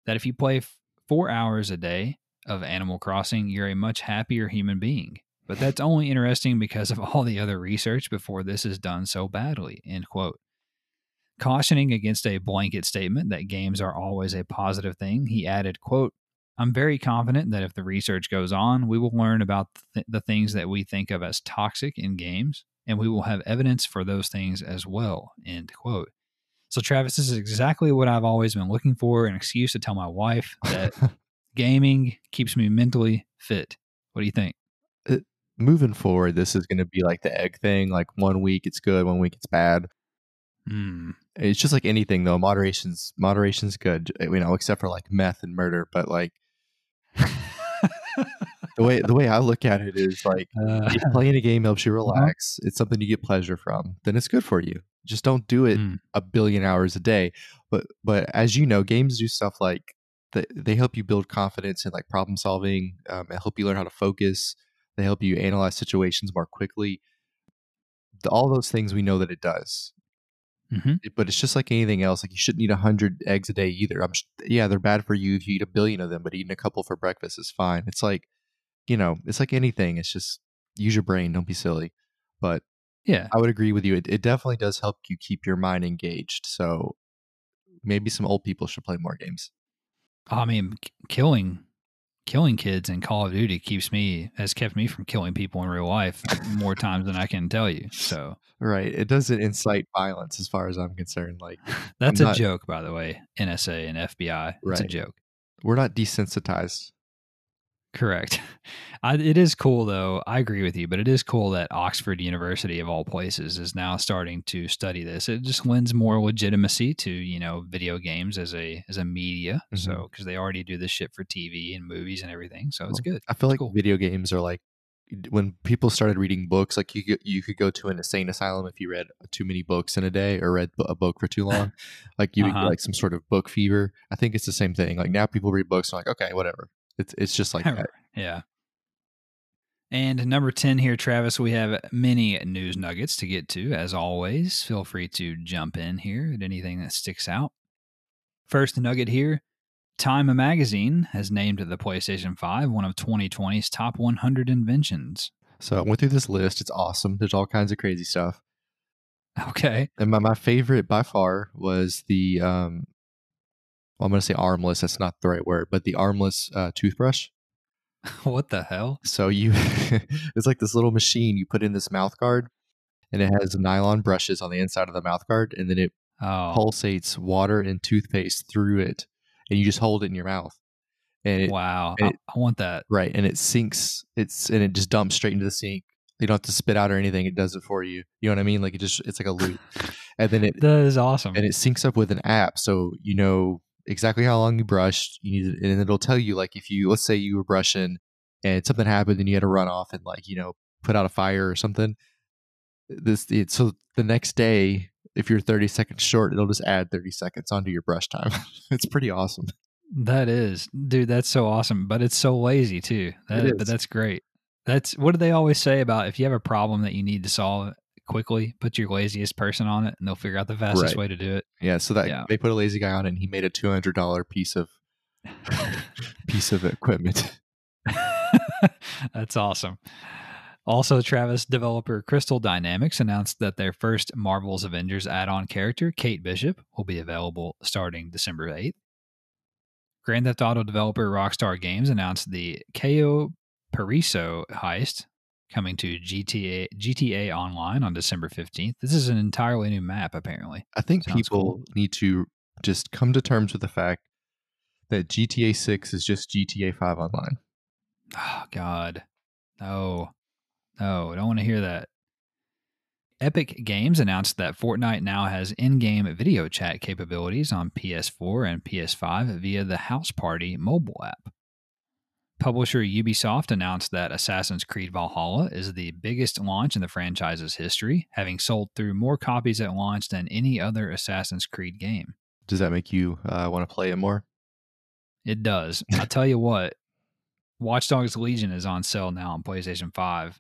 that if you play four hours a day of Animal Crossing, you're a much happier human being. But that's only interesting because of all the other research before this is done so badly, end quote. Cautioning against a blanket statement that games are always a positive thing, he added, quote, I'm very confident that if the research goes on, we will learn about th- the things that we think of as toxic in games, and we will have evidence for those things as well. End quote. So, Travis, this is exactly what I've always been looking for an excuse to tell my wife that <laughs> gaming keeps me mentally fit. What do you think? Uh, moving forward, this is going to be like the egg thing. Like one week it's good, one week it's bad. Hmm. It's just like anything though. Moderation's moderation's good, you know, except for like meth and murder. But like <laughs> the way the way I look at it is like Uh, playing a game helps you relax, it's something you get pleasure from, then it's good for you. Just don't do it Mm. a billion hours a day. But but as you know, games do stuff like they, they help you build confidence and like problem solving. Um, they help you learn how to focus. They help you analyze situations more quickly. The, all those things we know that it does. Mhm. But it's just like anything else. Like you shouldn't eat a hundred eggs a day either. I'm sh- yeah, they're bad for you if you eat a billion of them, but eating a couple for breakfast is fine. It's like, you know, it's like anything. It's just use your brain. Don't be silly. But yeah. I would agree with you. It, it definitely does help you keep your mind engaged. So maybe some old people should play more games. I mean, k- killing killing kids in Call of Duty keeps me has kept me from killing people in real life more times than I can tell you. So Right. It doesn't incite violence as far as I'm concerned. Like that's a not- joke, by the way. NSA and FBI. right. It's a joke. we're not desensitized. Correct. <laughs> I, it is cool, though. I agree with you, but it is cool that Oxford University, of all places, is now starting to study this. It just lends more legitimacy to you know video games as a as a media. Mhm. So because they already do this shit for TV and movies and everything, so it's Well, good. I feel It's like cool. video games are like when people started reading books, like you could, you could go to an insane asylum if you read too many books in a day or read a book for too long. <laughs> like you Uh-huh. get like some sort of book fever. I think it's the same thing. Like now people read books and like, okay, whatever. It's it's just like that. yeah. And number 10 here, Travis, we have many news nuggets to get to. As always, feel free to jump in here at anything that sticks out. First nugget here Time Magazine has named the PlayStation 5 one of 2020's top 100 inventions. So I went through this list. It's awesome. There's all kinds of crazy stuff. Okay. And my, my favorite by far was the um well, I'm gonna say armless, that's not the right word, but the armless uh, toothbrush. <laughs> what the hell? So you <laughs> it's like this little machine you put in this mouth guard and it has nylon brushes on the inside of the mouth guard and then it Oh, pulsates water and toothpaste through it and you just hold it in your mouth. And it wow. and I, it- I want that. right and it sinks it's and it just dumps straight into the sink. You don't have to spit out or anything, it does it for you. You know what I mean? Like it just it's like a loop. <laughs> And then it That is awesome. and it syncs up with an app so you know exactly how long you brushed you need to, and it'll tell you like if you let's say you were brushing and something happened and you had to run off and like you know put out a fire or something this it, so the next day if you're 30 seconds short it'll just add 30 seconds onto your brush time <laughs> it's pretty awesome That is, dude. That's so awesome, but it's so lazy too. That, It But that's great. That's what do they always say about if you have a problem that you need to solve quickly, put your laziest person on it, and they'll figure out the fastest Right. way to do it. yeah so that Yeah. they put a lazy guy on it and he made a $200 piece of <laughs> piece of equipment <laughs> that's awesome. Also, Travis developer Crystal Dynamics announced that their first Marvel's Avengers add-on character, Kate Bishop, will be available starting December 8th. Grand Theft Auto developer Rockstar Games announced the KO Paraiso heist coming to GTA GTA Online on December 15th. This is an entirely new map, apparently. I think Sounds people cool. need to just come to terms with the fact that GTA 6 is just GTA 5 online. Oh, God. No. No, I don't want to hear that. Epic Games announced that Fortnite now has in game video chat capabilities on PS4 and PS5 via the Houseparty mobile app. Publisher Ubisoft announced that Assassin's Creed Valhalla is the biggest launch in the franchise's history, having sold through more copies at launch than any other Assassin's Creed game. Does that make you uh, want to play it more? It does. I'll tell you what, Watch Dogs Legion is on sale now on PlayStation 5.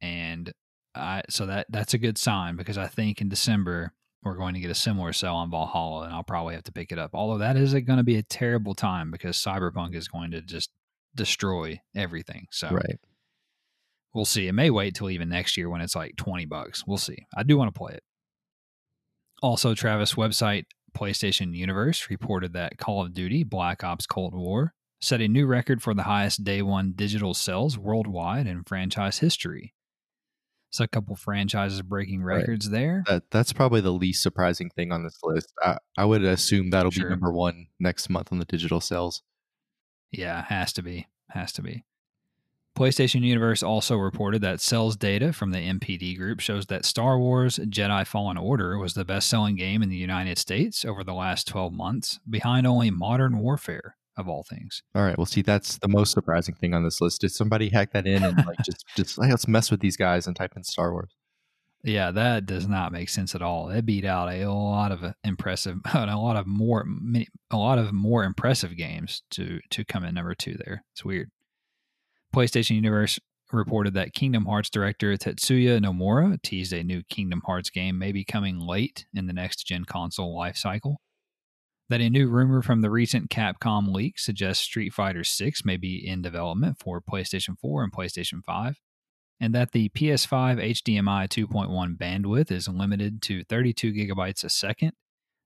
And I, so that that's a good sign because I think in December we're going to get a similar sale on Valhalla and I'll probably have to pick it up. Although that is going to be a terrible time because Cyberpunk is going to just destroy everything. So Right. we'll see. It may wait till even next year when it's like 20 bucks. We'll see. I do want to play it. Also, Travis website PlayStation Universe reported that Call of Duty Black Ops Cold War set a new record for the highest day one digital sales worldwide in franchise history. So a couple franchises breaking Right. records there. That that's probably the least surprising thing on this list. I, I would assume that'll Sure. be number one next month on the digital sales. Yeah, has to be. Has to be. PlayStation Universe also reported that sales data from the NPD group shows that Star Wars Jedi Fallen Order was the best selling game in the United States over the last 12 months, behind only Modern Warfare, of all things. All right. Well, see, that's the most surprising thing on this list. Did somebody hack that in and like <laughs> just just like, let's mess with these guys and type in Star Wars? Yeah, that does not make sense at all. It beat out a lot of impressive, <laughs> a lot of more, a lot of more impressive games to to come in number two. There, it's weird. PlayStation Universe reported that Kingdom Hearts director Tetsuya Nomura teased a new Kingdom Hearts game may be coming late in the next gen console lifecycle. That a new rumor from the recent Capcom leak suggests Street Fighter 6 may be in development for PlayStation 4 and PlayStation 5 and that the PS5 HDMI 2.1 bandwidth is limited to 32 gigabytes a second,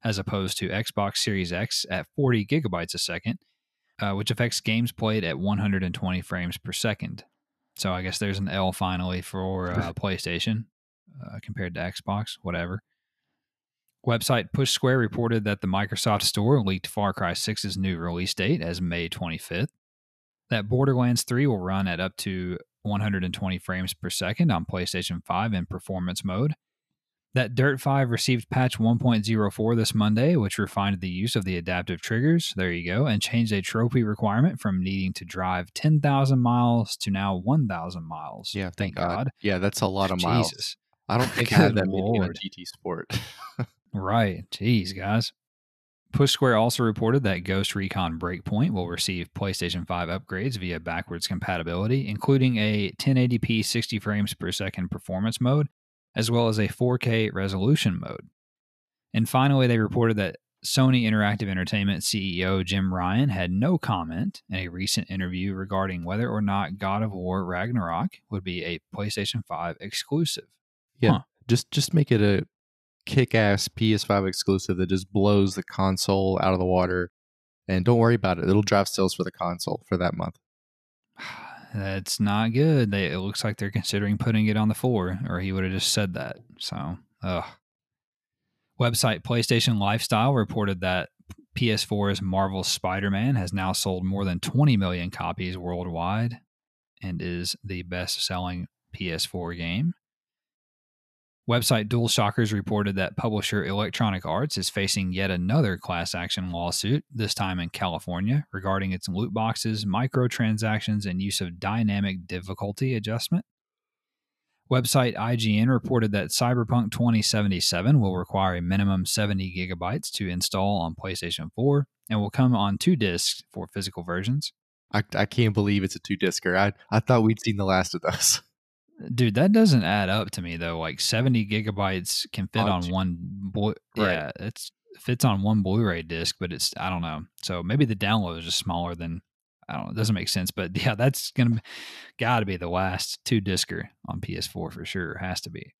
as opposed to Xbox Series X at 40 gigabytes a second, uh, which affects games played at 120 frames per second. So I guess there's an L finally for uh, <laughs> PlayStation uh, compared to Xbox, whatever. Website Push Square reported that the Microsoft Store leaked Far Cry 6's new release date as May 25th. That Borderlands 3 will run at up to 120 frames per second on PlayStation 5 in performance mode. That Dirt 5 received patch 1.04 this Monday, which refined the use of the adaptive triggers. There you go, and changed a trophy requirement from needing to drive 10,000 miles to now 1,000 miles. Yeah, thank God. Yeah, that's a lot of miles. I don't <laughs> think I had that many in Lord. GT Sport. <laughs> Right. Jeez, guys. Push Square also reported that Ghost Recon Breakpoint will receive PlayStation 5 upgrades via backwards compatibility, including a 1080p 60 frames per second performance mode, as well as a 4K resolution mode. And finally, they reported that Sony Interactive Entertainment CEO Jim Ryan had no comment in a recent interview regarding whether or not God of War Ragnarok would be a PlayStation 5 exclusive. Yeah. Just just make it a kick-ass PS5 exclusive that just blows the console out of the water. And don't worry about it; it'll drive sales for the console for that month. <sighs> That's not good. They, it looks like they're considering putting it on the floor, or he would have just said that. So, ugh. Website PlayStation Lifestyle reported that PS4's Marvel's Spider Man has now sold more than 20 million copies worldwide and is the best selling PS4 game. Website DualShockers reported that publisher Electronic Arts is facing yet another class action lawsuit, this time in California, regarding its loot boxes, microtransactions, and use of dynamic difficulty adjustment. Website IGN reported that Cyberpunk 2077 will require a minimum 70 gigabytes to install on PlayStation 4 and will come on two discs for physical versions. I, I can't believe it's a two discer. I I thought we'd seen the last of those. Dude, that doesn't add up to me though. Like 70 gigabytes can fit oh, On on one boy. Right. yeah, it's fits on one Blu-ray disc, but it's I don't know. So maybe the download is just smaller than I don't know. It doesn't make sense, but <laughs> yeah, that's gonna got to be the last two discer on PS4 for sure. Has to be.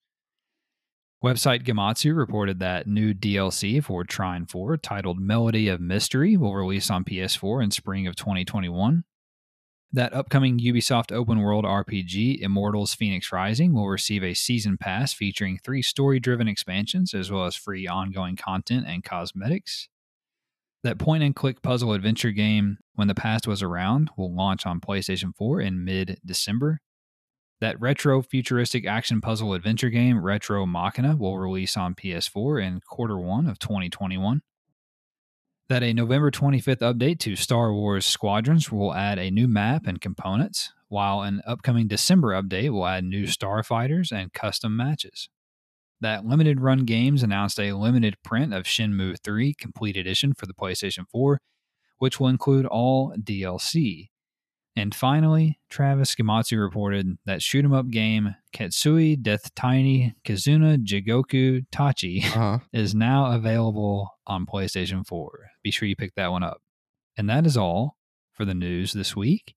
Website Gematsu reported that new DLC for Trine 4 titled Melody of Mystery will release on PS4 in spring of 2021. That upcoming Ubisoft open world RPG, Immortals Phoenix Rising, will receive a season pass featuring three story driven expansions, as well as free ongoing content and cosmetics. That point and click puzzle adventure game, When the Past Was Around, will launch on PlayStation 4 in mid December. That retro futuristic action puzzle adventure game, Retro Machina, will release on PS4 in quarter one of 2021 that a November 25th update to Star Wars Squadrons will add a new map and components, while an upcoming December update will add new starfighters and custom matches. That Limited Run Games announced a limited print of Shenmue 3 Complete Edition for the PlayStation 4, which will include all DLC. And finally, Travis Gematsu reported that shoot 'em up game Ketsui Death Tiny Kizuna, Jigoku Tachi Uh-huh. <laughs> is now available on PlayStation 4. Be sure you pick that one up. And that is all for the news this week.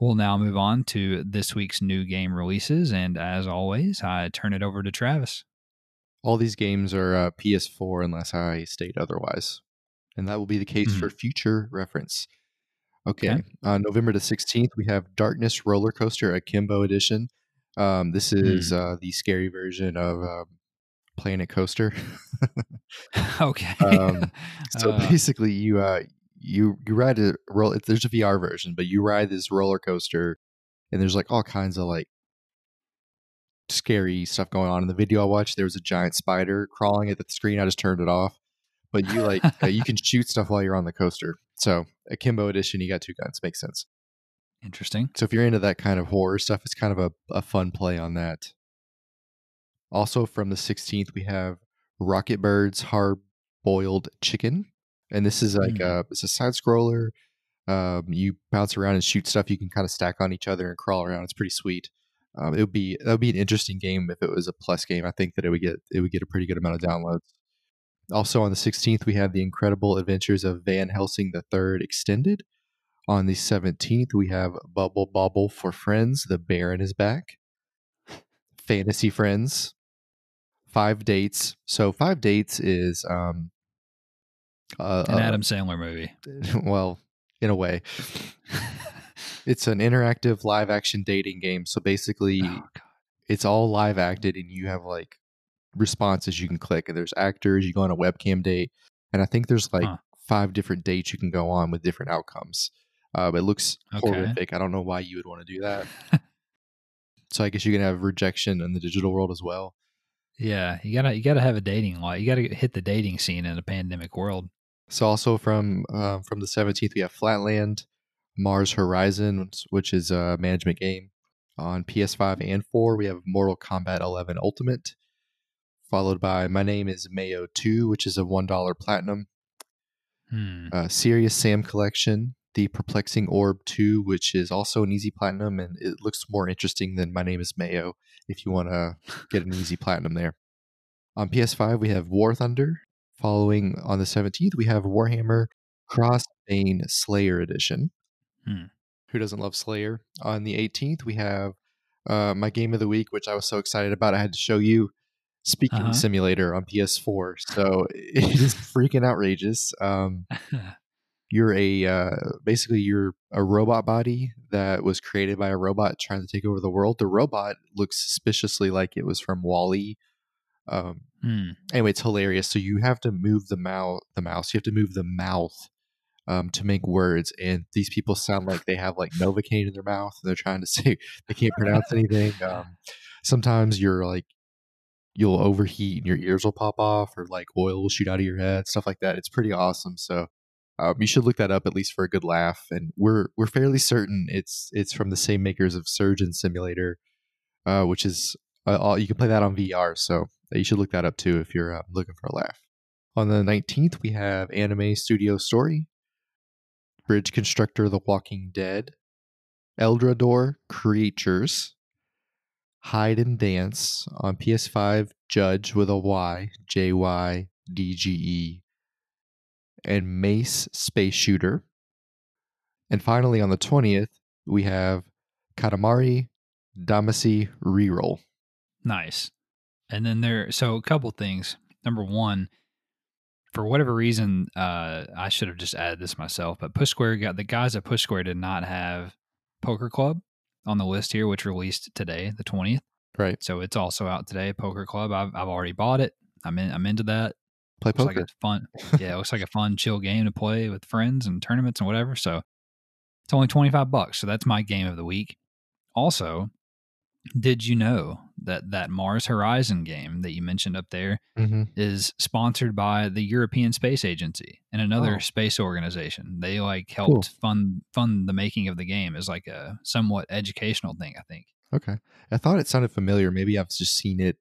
We'll now move on to this week's new game releases. And as always, I turn it over to Travis. All these games are uh, PS4 unless I state otherwise. And that will be the case Mhm. for future reference. Okay. Okay. Uh, November the 16th, we have Darkness Roller Coaster Akimbo Edition. Um, this is uh, the scary version of um, Planet Coaster. <laughs> <laughs> okay. Um, <laughs> so Uh, basically, you uh, you you ride a roll. There's a VR version, but you ride this roller coaster, and there's like all kinds of like scary stuff going on. In the video I watched, there was a giant spider crawling at the screen. I just turned it off. But you like uh, you can shoot stuff while you're on the coaster. So Akimbo Edition, you got two guns. Makes sense. Interesting. So if you're into that kind of horror stuff, it's kind of a, a fun play on that. Also from the 16th, we have Rocketbirds Hard Boiled Chicken. And this is like Mm. a it's a side scroller. Um, you bounce around and shoot stuff you can kind of stack on each other and crawl around. It's pretty sweet. Um, it would be that would be an interesting game if it was a plus game. I think that it would get it would get a pretty good amount of downloads. Also on the 16th, we have the Incredible Adventures of Van Helsing the Third Extended. On the 17th, we have Bubble Bobble for Friends. The Baron is back. Fantasy Friends. Five Dates. So Five Dates is um uh, An uh, Adam Sandler movie. <laughs> well, in a way, <laughs> it's an interactive live action dating game. So basically, Oh, God. it's all live acted, and you have like responses you can click. And there's actors. You go on a webcam date, and I think there's like Huh. five different dates you can go on with different outcomes. Uh, it looks Okay. horrific. I don't know why you would want to do that. <laughs> so I guess you can have rejection in the digital world as well. Yeah, you gotta you gotta have a dating life. You gotta hit the dating scene in a pandemic world. So also from uh, from the 17th, we have Flatland, Mars Horizon, which is a management game. On PS5 and 4, we have Mortal Kombat 11 Ultimate, followed by My Name is Mayo 2, which is a $1 platinum. Hmm. Uh, Serious Sam Collection, The Perplexing Orb 2, which is also an easy platinum, and it looks more interesting than My Name is Mayo if you want to <laughs> get an easy platinum there. On PS5, we have War Thunder. Following on the 17th, we have Warhammer Chaosbane Slayer Edition. Hmm. Who doesn't love Slayer? On the 18th, we have uh, my game of the week, which I was so excited about. I had to show you Speaking Uh-huh. Simulator on PS4. So <laughs> it is <laughs> freaking outrageous. Um, <laughs> you're a uh, basically you're a robot body that was created by a robot trying to take over the world. The robot looks suspiciously like it was from WALL-E. Um, Hmm. anyway, it's hilarious. So you have to move the mouth, the mouse. You have to move the mouth um, to make words, and these people sound like they have like novocaine in their mouth. And they're trying to say they can't pronounce anything. Um, sometimes you're like you'll overheat and your ears will pop off, or like oil will shoot out of your head, stuff like that. It's pretty awesome. So um, you should look that up at least for a good laugh. And we're we're fairly certain it's it's from the same makers of Surgeon Simulator, uh, which is uh, all, you can play that on VR. So you should look that up too if you're uh, looking for a laugh. On the 19th, we have Anime Studio Story, Bridge Constructor The Walking Dead, Eldrador Creatures, Hide and Dance on PS5, Judge with a Y, J Y D G E, and Mace Space Shooter. And finally, on the 20th, we have Katamari Damacy Reroll. Nice. And then there, so a couple things. Number one, for whatever reason, uh, I should have just added this myself, but Push Square got the guys at Push Square did not have Poker Club on the list here, which released today, the twentieth. Right. So it's also out today. Poker Club. I've I've already bought it. I'm in. I'm into that. Play Looks poker. like a fun. <laughs> Yeah, it looks like a fun, chill game to play with friends and tournaments and whatever. So it's only twenty five bucks. So that's my game of the week. Also, did you know that that Mars Horizon game that you mentioned up there hmm is sponsored by the European Space Agency and another Oh. space organization. They like helped fund fund the making of the game as like a somewhat educational thing, I think. Okay. I thought it sounded familiar. Maybe I've just seen it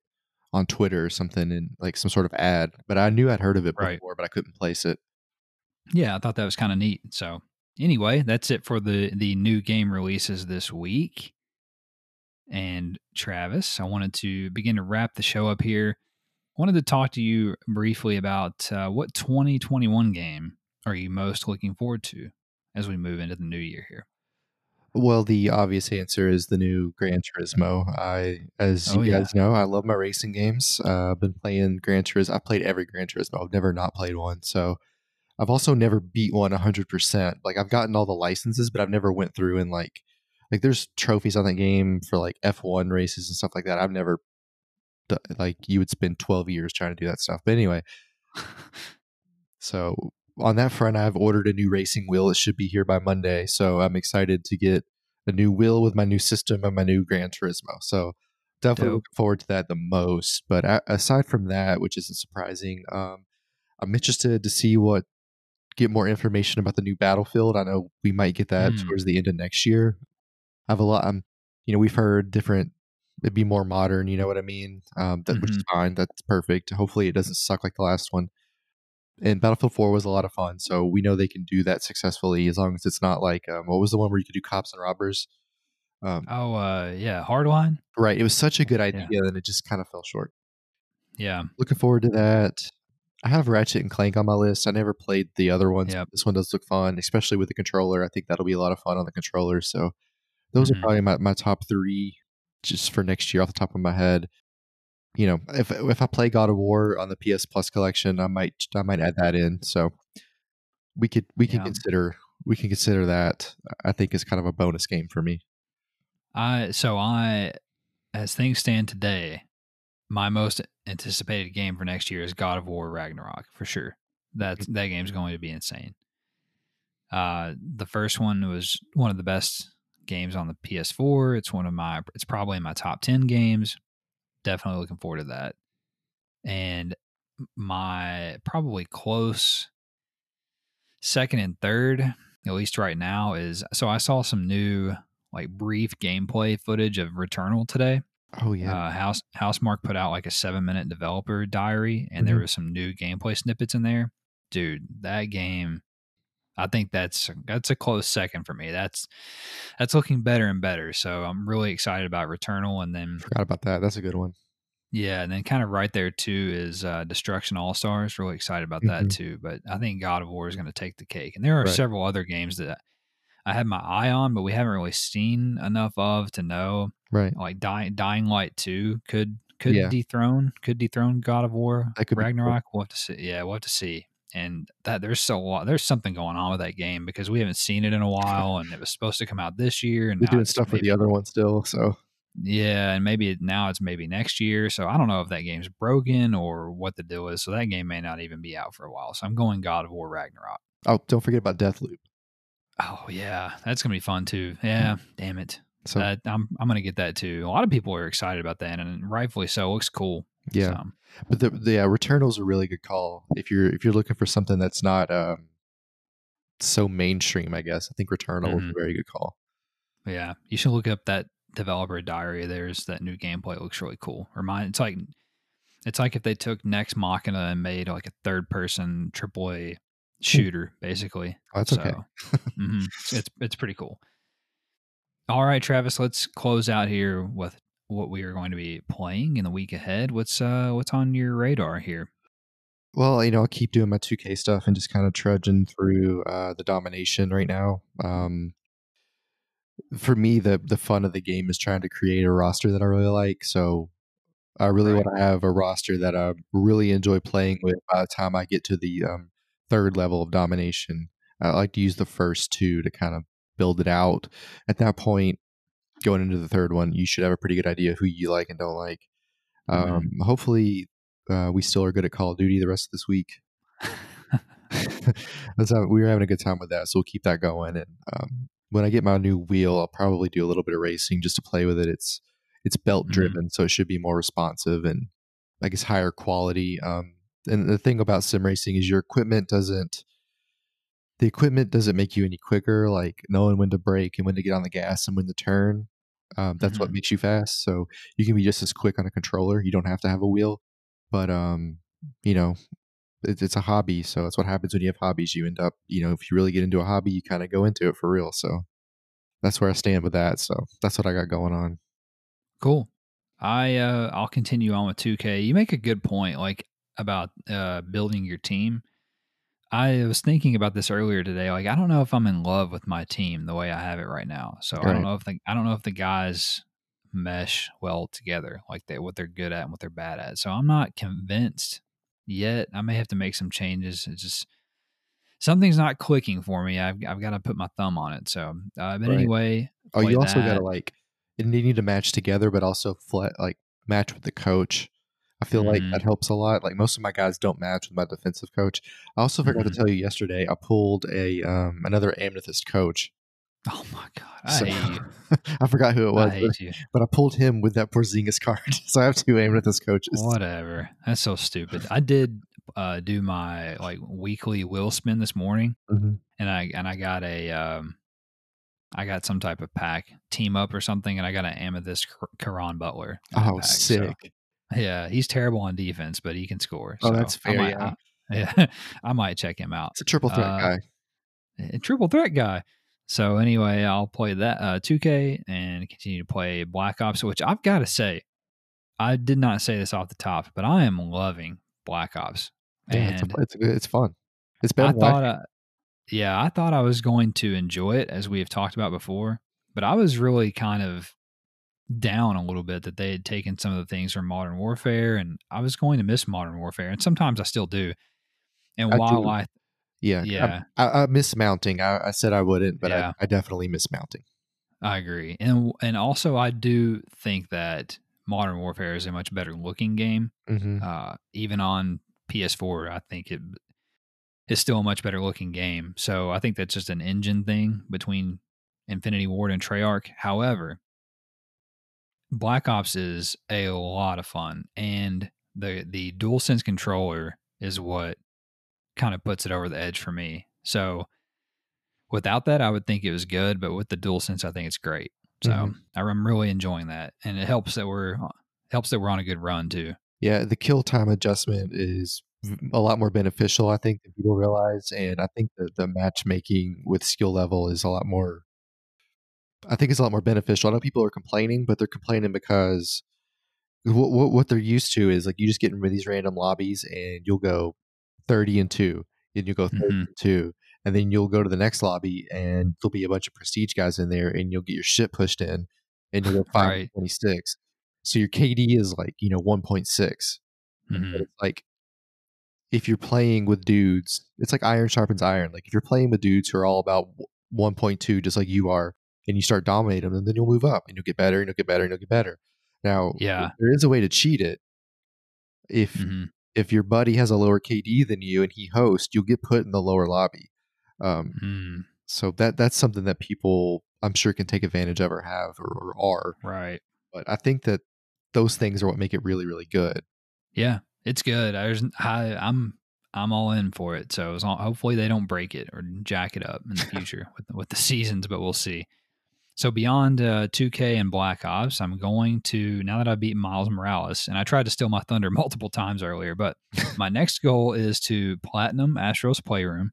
on Twitter or something in like some sort of ad, but I knew I'd heard of it Right. before, but I couldn't place it. Yeah, I thought that was kind of neat. So anyway, that's it for the the new game releases this week. And Travis, I wanted to begin to wrap the show up here. I wanted to talk to you briefly about uh, what 2021 game are you most looking forward to as we move into the new year here. Well, the obvious answer is the new Gran Turismo. I, as Oh, you yeah. guys know, I love my racing games. Uh, I've been playing Gran Turismo. I've played every Gran Turismo. I've never not played one. So I've also never beat one 100%. Like I've gotten all the licenses, but I've never went through and like, like there's trophies on that game for like F1 races and stuff like that. I've never, like you would spend 12 years trying to do that stuff. But anyway, <laughs> so on that front, I've ordered a new racing wheel. It should be here by Monday. So I'm excited to get a new wheel with my new system and my new Gran Turismo. So definitely Dope. looking forward to that the most. But aside from that, which isn't surprising, um, I'm interested to see what get more information about the new Battlefield. I know we might get that Mm. towards the end of next year. I have a lot. Um, you know, we've heard different. It'd be more modern. You know what I mean? Um, that which is fine. That's perfect. Hopefully, it doesn't suck like the last one. And Battlefield 4 was a lot of fun, so we know they can do that successfully as long as it's not like um, what was the one where you could do cops and robbers. Um, Oh, uh, yeah, Hardline. right, it was such a good idea, and it just kind of fell short. Yeah, Looking forward to that. I have Ratchet and Clank on my list. I never played the other ones. Yep. This one does look fun, especially with the controller. I think that'll be a lot of fun on the controller. So those Mhm. are probably my, my top three just for next year off the top of my head. You know, if if I play God of War on the PS Plus collection, I might I might add that in. So we could we can consider we can consider that. I think is kind of a bonus game for me. I so I, as things stand today, my most anticipated game for next year is God of War Ragnarok for sure. That's that game's going to be insane. Uh, the first one was one of the best games on the PS4. It's one of my. It's probably in my top ten games. Definitely looking forward to that. And my probably close second and third, at least right now, is so I saw some new like brief gameplay footage of Returnal today. Oh yeah, Uh, House Housemarque put out like a seven minute developer diary, and there Mhm. was some new gameplay snippets in there. Dude, that game, I think that's that's a close second for me. That's that's looking better and better. So I'm really excited about Returnal, and then forgot about that. That's a good one. yeah, and then kind of right there too is uh, Destruction All Stars. Really excited about that Mhm. too. But I think God of War is going to take the cake, and there are Right. several other games that I have my eye on, but we haven't really seen enough of to know. Right. Like Dying Dying Light Two could could Yeah. dethrone could dethrone God of War That could be cool. Ragnarok. We'll have to see. Yeah, we'll have to see. And that there's so lot, there's something going on with that game because we haven't seen it in a while, and it was supposed to come out this year, and They're doing stuff with the other one still. So yeah, and maybe it- now it's maybe next year. So I don't know if that game's broken or what the deal is. So that game may not even be out for a while. So I'm going God of War Ragnarok. oh, don't forget about Deathloop. Oh yeah, that's gonna be fun too. Hmm. Yeah, damn it. So That, I'm I'm gonna get that too. A lot of people are excited about that, and rightfully so. It looks cool. Yeah. So, But the, the yeah, Returnal's a really good call if you're if you're looking for something that's not um so mainstream. I guess I think Returnal is Mhm. a very good call. yeah, you should look up that developer diary. There's that new gameplay. It looks really cool. Remind it's like it's like if they took Nex Machina and made like a third person AAA shooter, basically. Oh, that's okay. mhm, it's it's pretty cool. All right, Travis, let's close out here with what we are going to be playing in the week ahead. What's uh what's on your radar here? Well, you know, I'll keep doing my 2K stuff and just kind of trudging through uh, the domination right now. Um, for me, the the fun of the game is trying to create a roster that I really like. So I really Right. want to have a roster that I really enjoy playing with by the time I get to the um, third level of domination. I like to use the first two to kind of build it out. At that point, going into the third one, you should have a pretty good idea who you like and don't like. Mhm. Um, Hopefully, uh, we still are good at Call of Duty the rest of this week. <laughs> <laughs> That's how, we were having a good time with that, so we'll keep that going. And um, when I get my new wheel, I'll probably do a little bit of racing just to play with it. It's it's belt driven, so it should be more responsive and I guess higher quality. Um, and the thing about sim racing is your equipment doesn't the equipment doesn't make you any quicker. Like knowing when to brake and when to get on the gas and when to turn. Um, that's what Mhm. makes you fast. So you can be just as quick on a controller. You don't have to have a wheel, but um, you know, it's, it's a hobby. So that's what happens when you have hobbies. You end up, you know, if you really get into a hobby, you kind of go into it for real. So that's where I stand with that. So that's what I got going on. Cool. I uh I'll continue on with 2K. You make a good point like about uh building your team. I was thinking about this earlier today. Like I don't know if I'm in love with my team the way I have it right now. So I don't know if the I don't know if the guys mesh well together, like they what they're good at and what they're bad at. So I'm not convinced yet. I may have to make some changes. It's just something's not clicking for me. I've I've got to put my thumb on it. So, uh, but Right. anyway, Oh, you also got to like, and they need to match together, but also flat, like match with the coach. I feel like Mhm. that helps a lot. Like most of my guys don't match with my defensive coach. I also forgot Mhm. to tell you yesterday, I pulled a um, another amethyst coach. Oh my god, I So hate you. <laughs> I forgot who it was, I but, you. but I pulled him with that Porzingis card. <laughs> so I have two amethyst coaches. Whatever. That's so stupid. I did uh, do my like weekly wheel spin this morning, Mhm. and I and I got a um, I got some type of pack team up or something, and I got an amethyst Kar- Caron Butler. Oh, pack, so- sick! Yeah, he's terrible on defense, but he can score. Oh, so that's I fair, might, yeah. I, <laughs> yeah, I might check him out. It's a triple threat Uh, guy. a triple threat guy. So anyway, I'll play that uh, 2K and continue to play Black Ops, which I've got to say, I did not say this off the top, but I am loving Black Ops. Yeah, it's, a, it's, a- it's fun. It's better I than I thought, uh, yeah, I thought I was going to enjoy it as we have talked about before, but I was really kind of down a little bit that they had taken some of the things from Modern Warfare, and I was going to miss Modern Warfare, and sometimes I still do. And I while do. I Yeah, Yeah. I, I, miss mounting. I, I said I wouldn't, but Yeah. I, I definitely miss mounting. I agree, and and also I do think that Modern Warfare is a much better looking game. hmm Uh, even on PS4, I think it is still a much better looking game. So I think that's just an engine thing between Infinity Ward and Treyarch. However, Black Ops is a lot of fun, and the the DualSense controller is what kind of puts it over the edge for me. So without that, I would think it was good, but with the DualSense, I think it's great. So Mhm. I'm really enjoying that, and it helps that we're helps that we're on a good run too. Yeah, the kill time adjustment is a lot more beneficial, I think, than people realize. And I think that the matchmaking with skill level is a lot more. I think it's a lot more beneficial. I know people are complaining, but they're complaining because what, what, what they're used to is like you just get into these random lobbies and you'll go 30 and 2, and you'll go 30 Mhm. and 2, and then you'll go to the next lobby and there'll be a bunch of prestige guys in there and you'll get your shit pushed in and you'll go 5 right. 26 So your KD is like, you know, 1.6 Mhm. it's like if you're playing with dudes, it's like iron sharpens iron. Like if you're playing with dudes who are all about 1.2, just like you are, and you start dominating them, and then you'll move up and you'll get better and you'll get better and you'll get better. Now, Yeah. there is a way to cheat it. If Mhm. if your buddy has a lower KD than you and he hosts, you'll get put in the lower lobby. Um, Mm, so that that's something that people I'm sure can take advantage of or have or, or are. right. But I think that those things are what make it really really good. Yeah, it's good. I, I I'm I'm all in for it. So as long, hopefully they don't break it or jack it up in the <laughs> future with with the seasons, but we'll see. So beyond uh, 2K and Black Ops, I'm going to now that I've beaten Miles Morales, and I tried to steal my thunder <laughs> multiple times earlier, but my next goal is to platinum Astro's Playroom.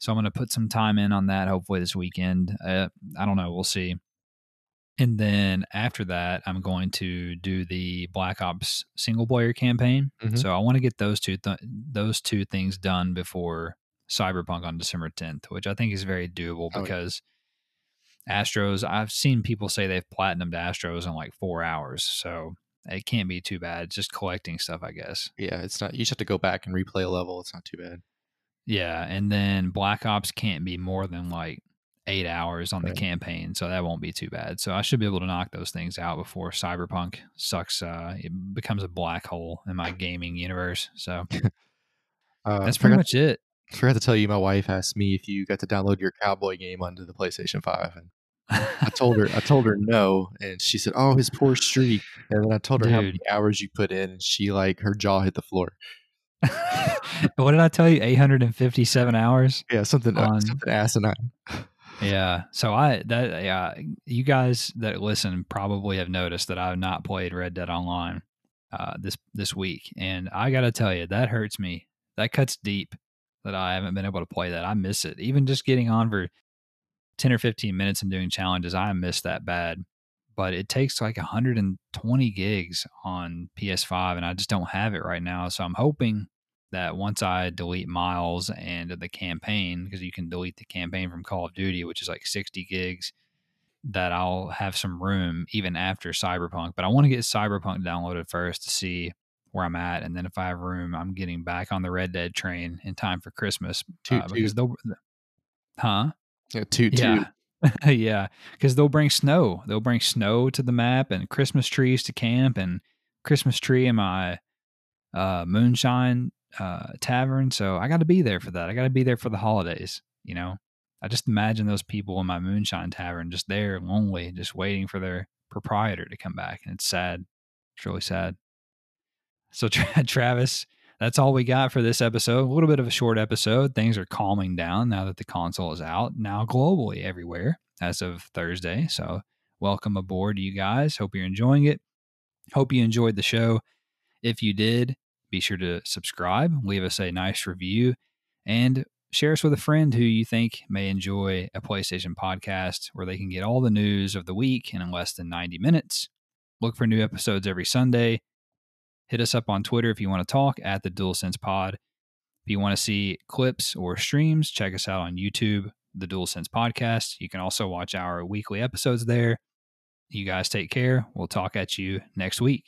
So I'm going to put some time in on that. Hopefully this weekend. Uh, I don't know. We'll see. And then after that, I'm going to do the Black Ops single player campaign. Mhm. So I want to get those two th- those two things done before Cyberpunk on December 10th, which I think is very doable Oh, yeah. Astros. I've seen people say they've platinumed Astros in like four hours, so it can't be too bad. It's just collecting stuff, I guess. Yeah, it's not. You just have to go back and replay a level. It's not too bad. Yeah, and then Black Ops can't be more than like eight hours on the campaign, so that won't be too bad. So I should be able to knock those things out before Cyberpunk sucks. Uh, it becomes a black hole in my gaming universe. So <laughs> Uh, that's pretty much it. forgot to tell you, my wife asked me if you got to download your cowboy game onto the PlayStation Five, and I told her I told her no, and she said, "Oh, his poor streak." And then I told her how many hours you put in, and she like her jaw hit the floor. <laughs> what did I tell you? 857 hours. Yeah, something uh, On- something asinine. <laughs> Yeah. So I that yeah, you guys that listen probably have noticed that I have not played Red Dead Online uh, this this week, and I got to tell you that hurts me. That cuts deep that I haven't been able to play that. I miss it. Even just getting on for ten or fifteen minutes and doing challenges, I miss that bad. But it takes like 120 gigs on PS5, and I just don't have it right now. So I'm hoping that once I delete Miles and the campaign, because you can delete the campaign from Call of Duty, which is like 60 gigs, that I'll have some room even after Cyberpunk. But I want to get Cyberpunk downloaded first to see where I'm at. And then if I have room, I'm getting back on the Red Dead train in time for Christmas. Uh, because they'll, huh? Yeah, toot toot. <laughs> Yeah. yeah. Because they'll bring snow. They'll bring snow to the map and Christmas trees to camp and Christmas tree in my uh, moonshine uh, tavern. So I got to be there for that. I got to be there for the holidays. You know, I just imagine those people in my moonshine tavern just there, lonely, just waiting for their proprietor to come back. And it's sad. It's really sad. So, Tra- <laughs> Travis, that's all we got for this episode. A little bit of a short episode. Things are calming down now that the console is out, now globally everywhere as of Thursday. So, welcome aboard, you guys. Hope you're enjoying it. Hope you enjoyed the show. If you did, be sure to subscribe, leave us a nice review, and share us with a friend who you think may enjoy a PlayStation podcast where they can get all the news of the week in less than 90 minutes. Look for new episodes every Sunday. Hit us up on Twitter if you want to talk at the DualSense Pod. If you want to see clips or streams, check us out on YouTube, the DualSense Podcast. You can also watch our weekly episodes there. You guys take care. We'll talk at you next week.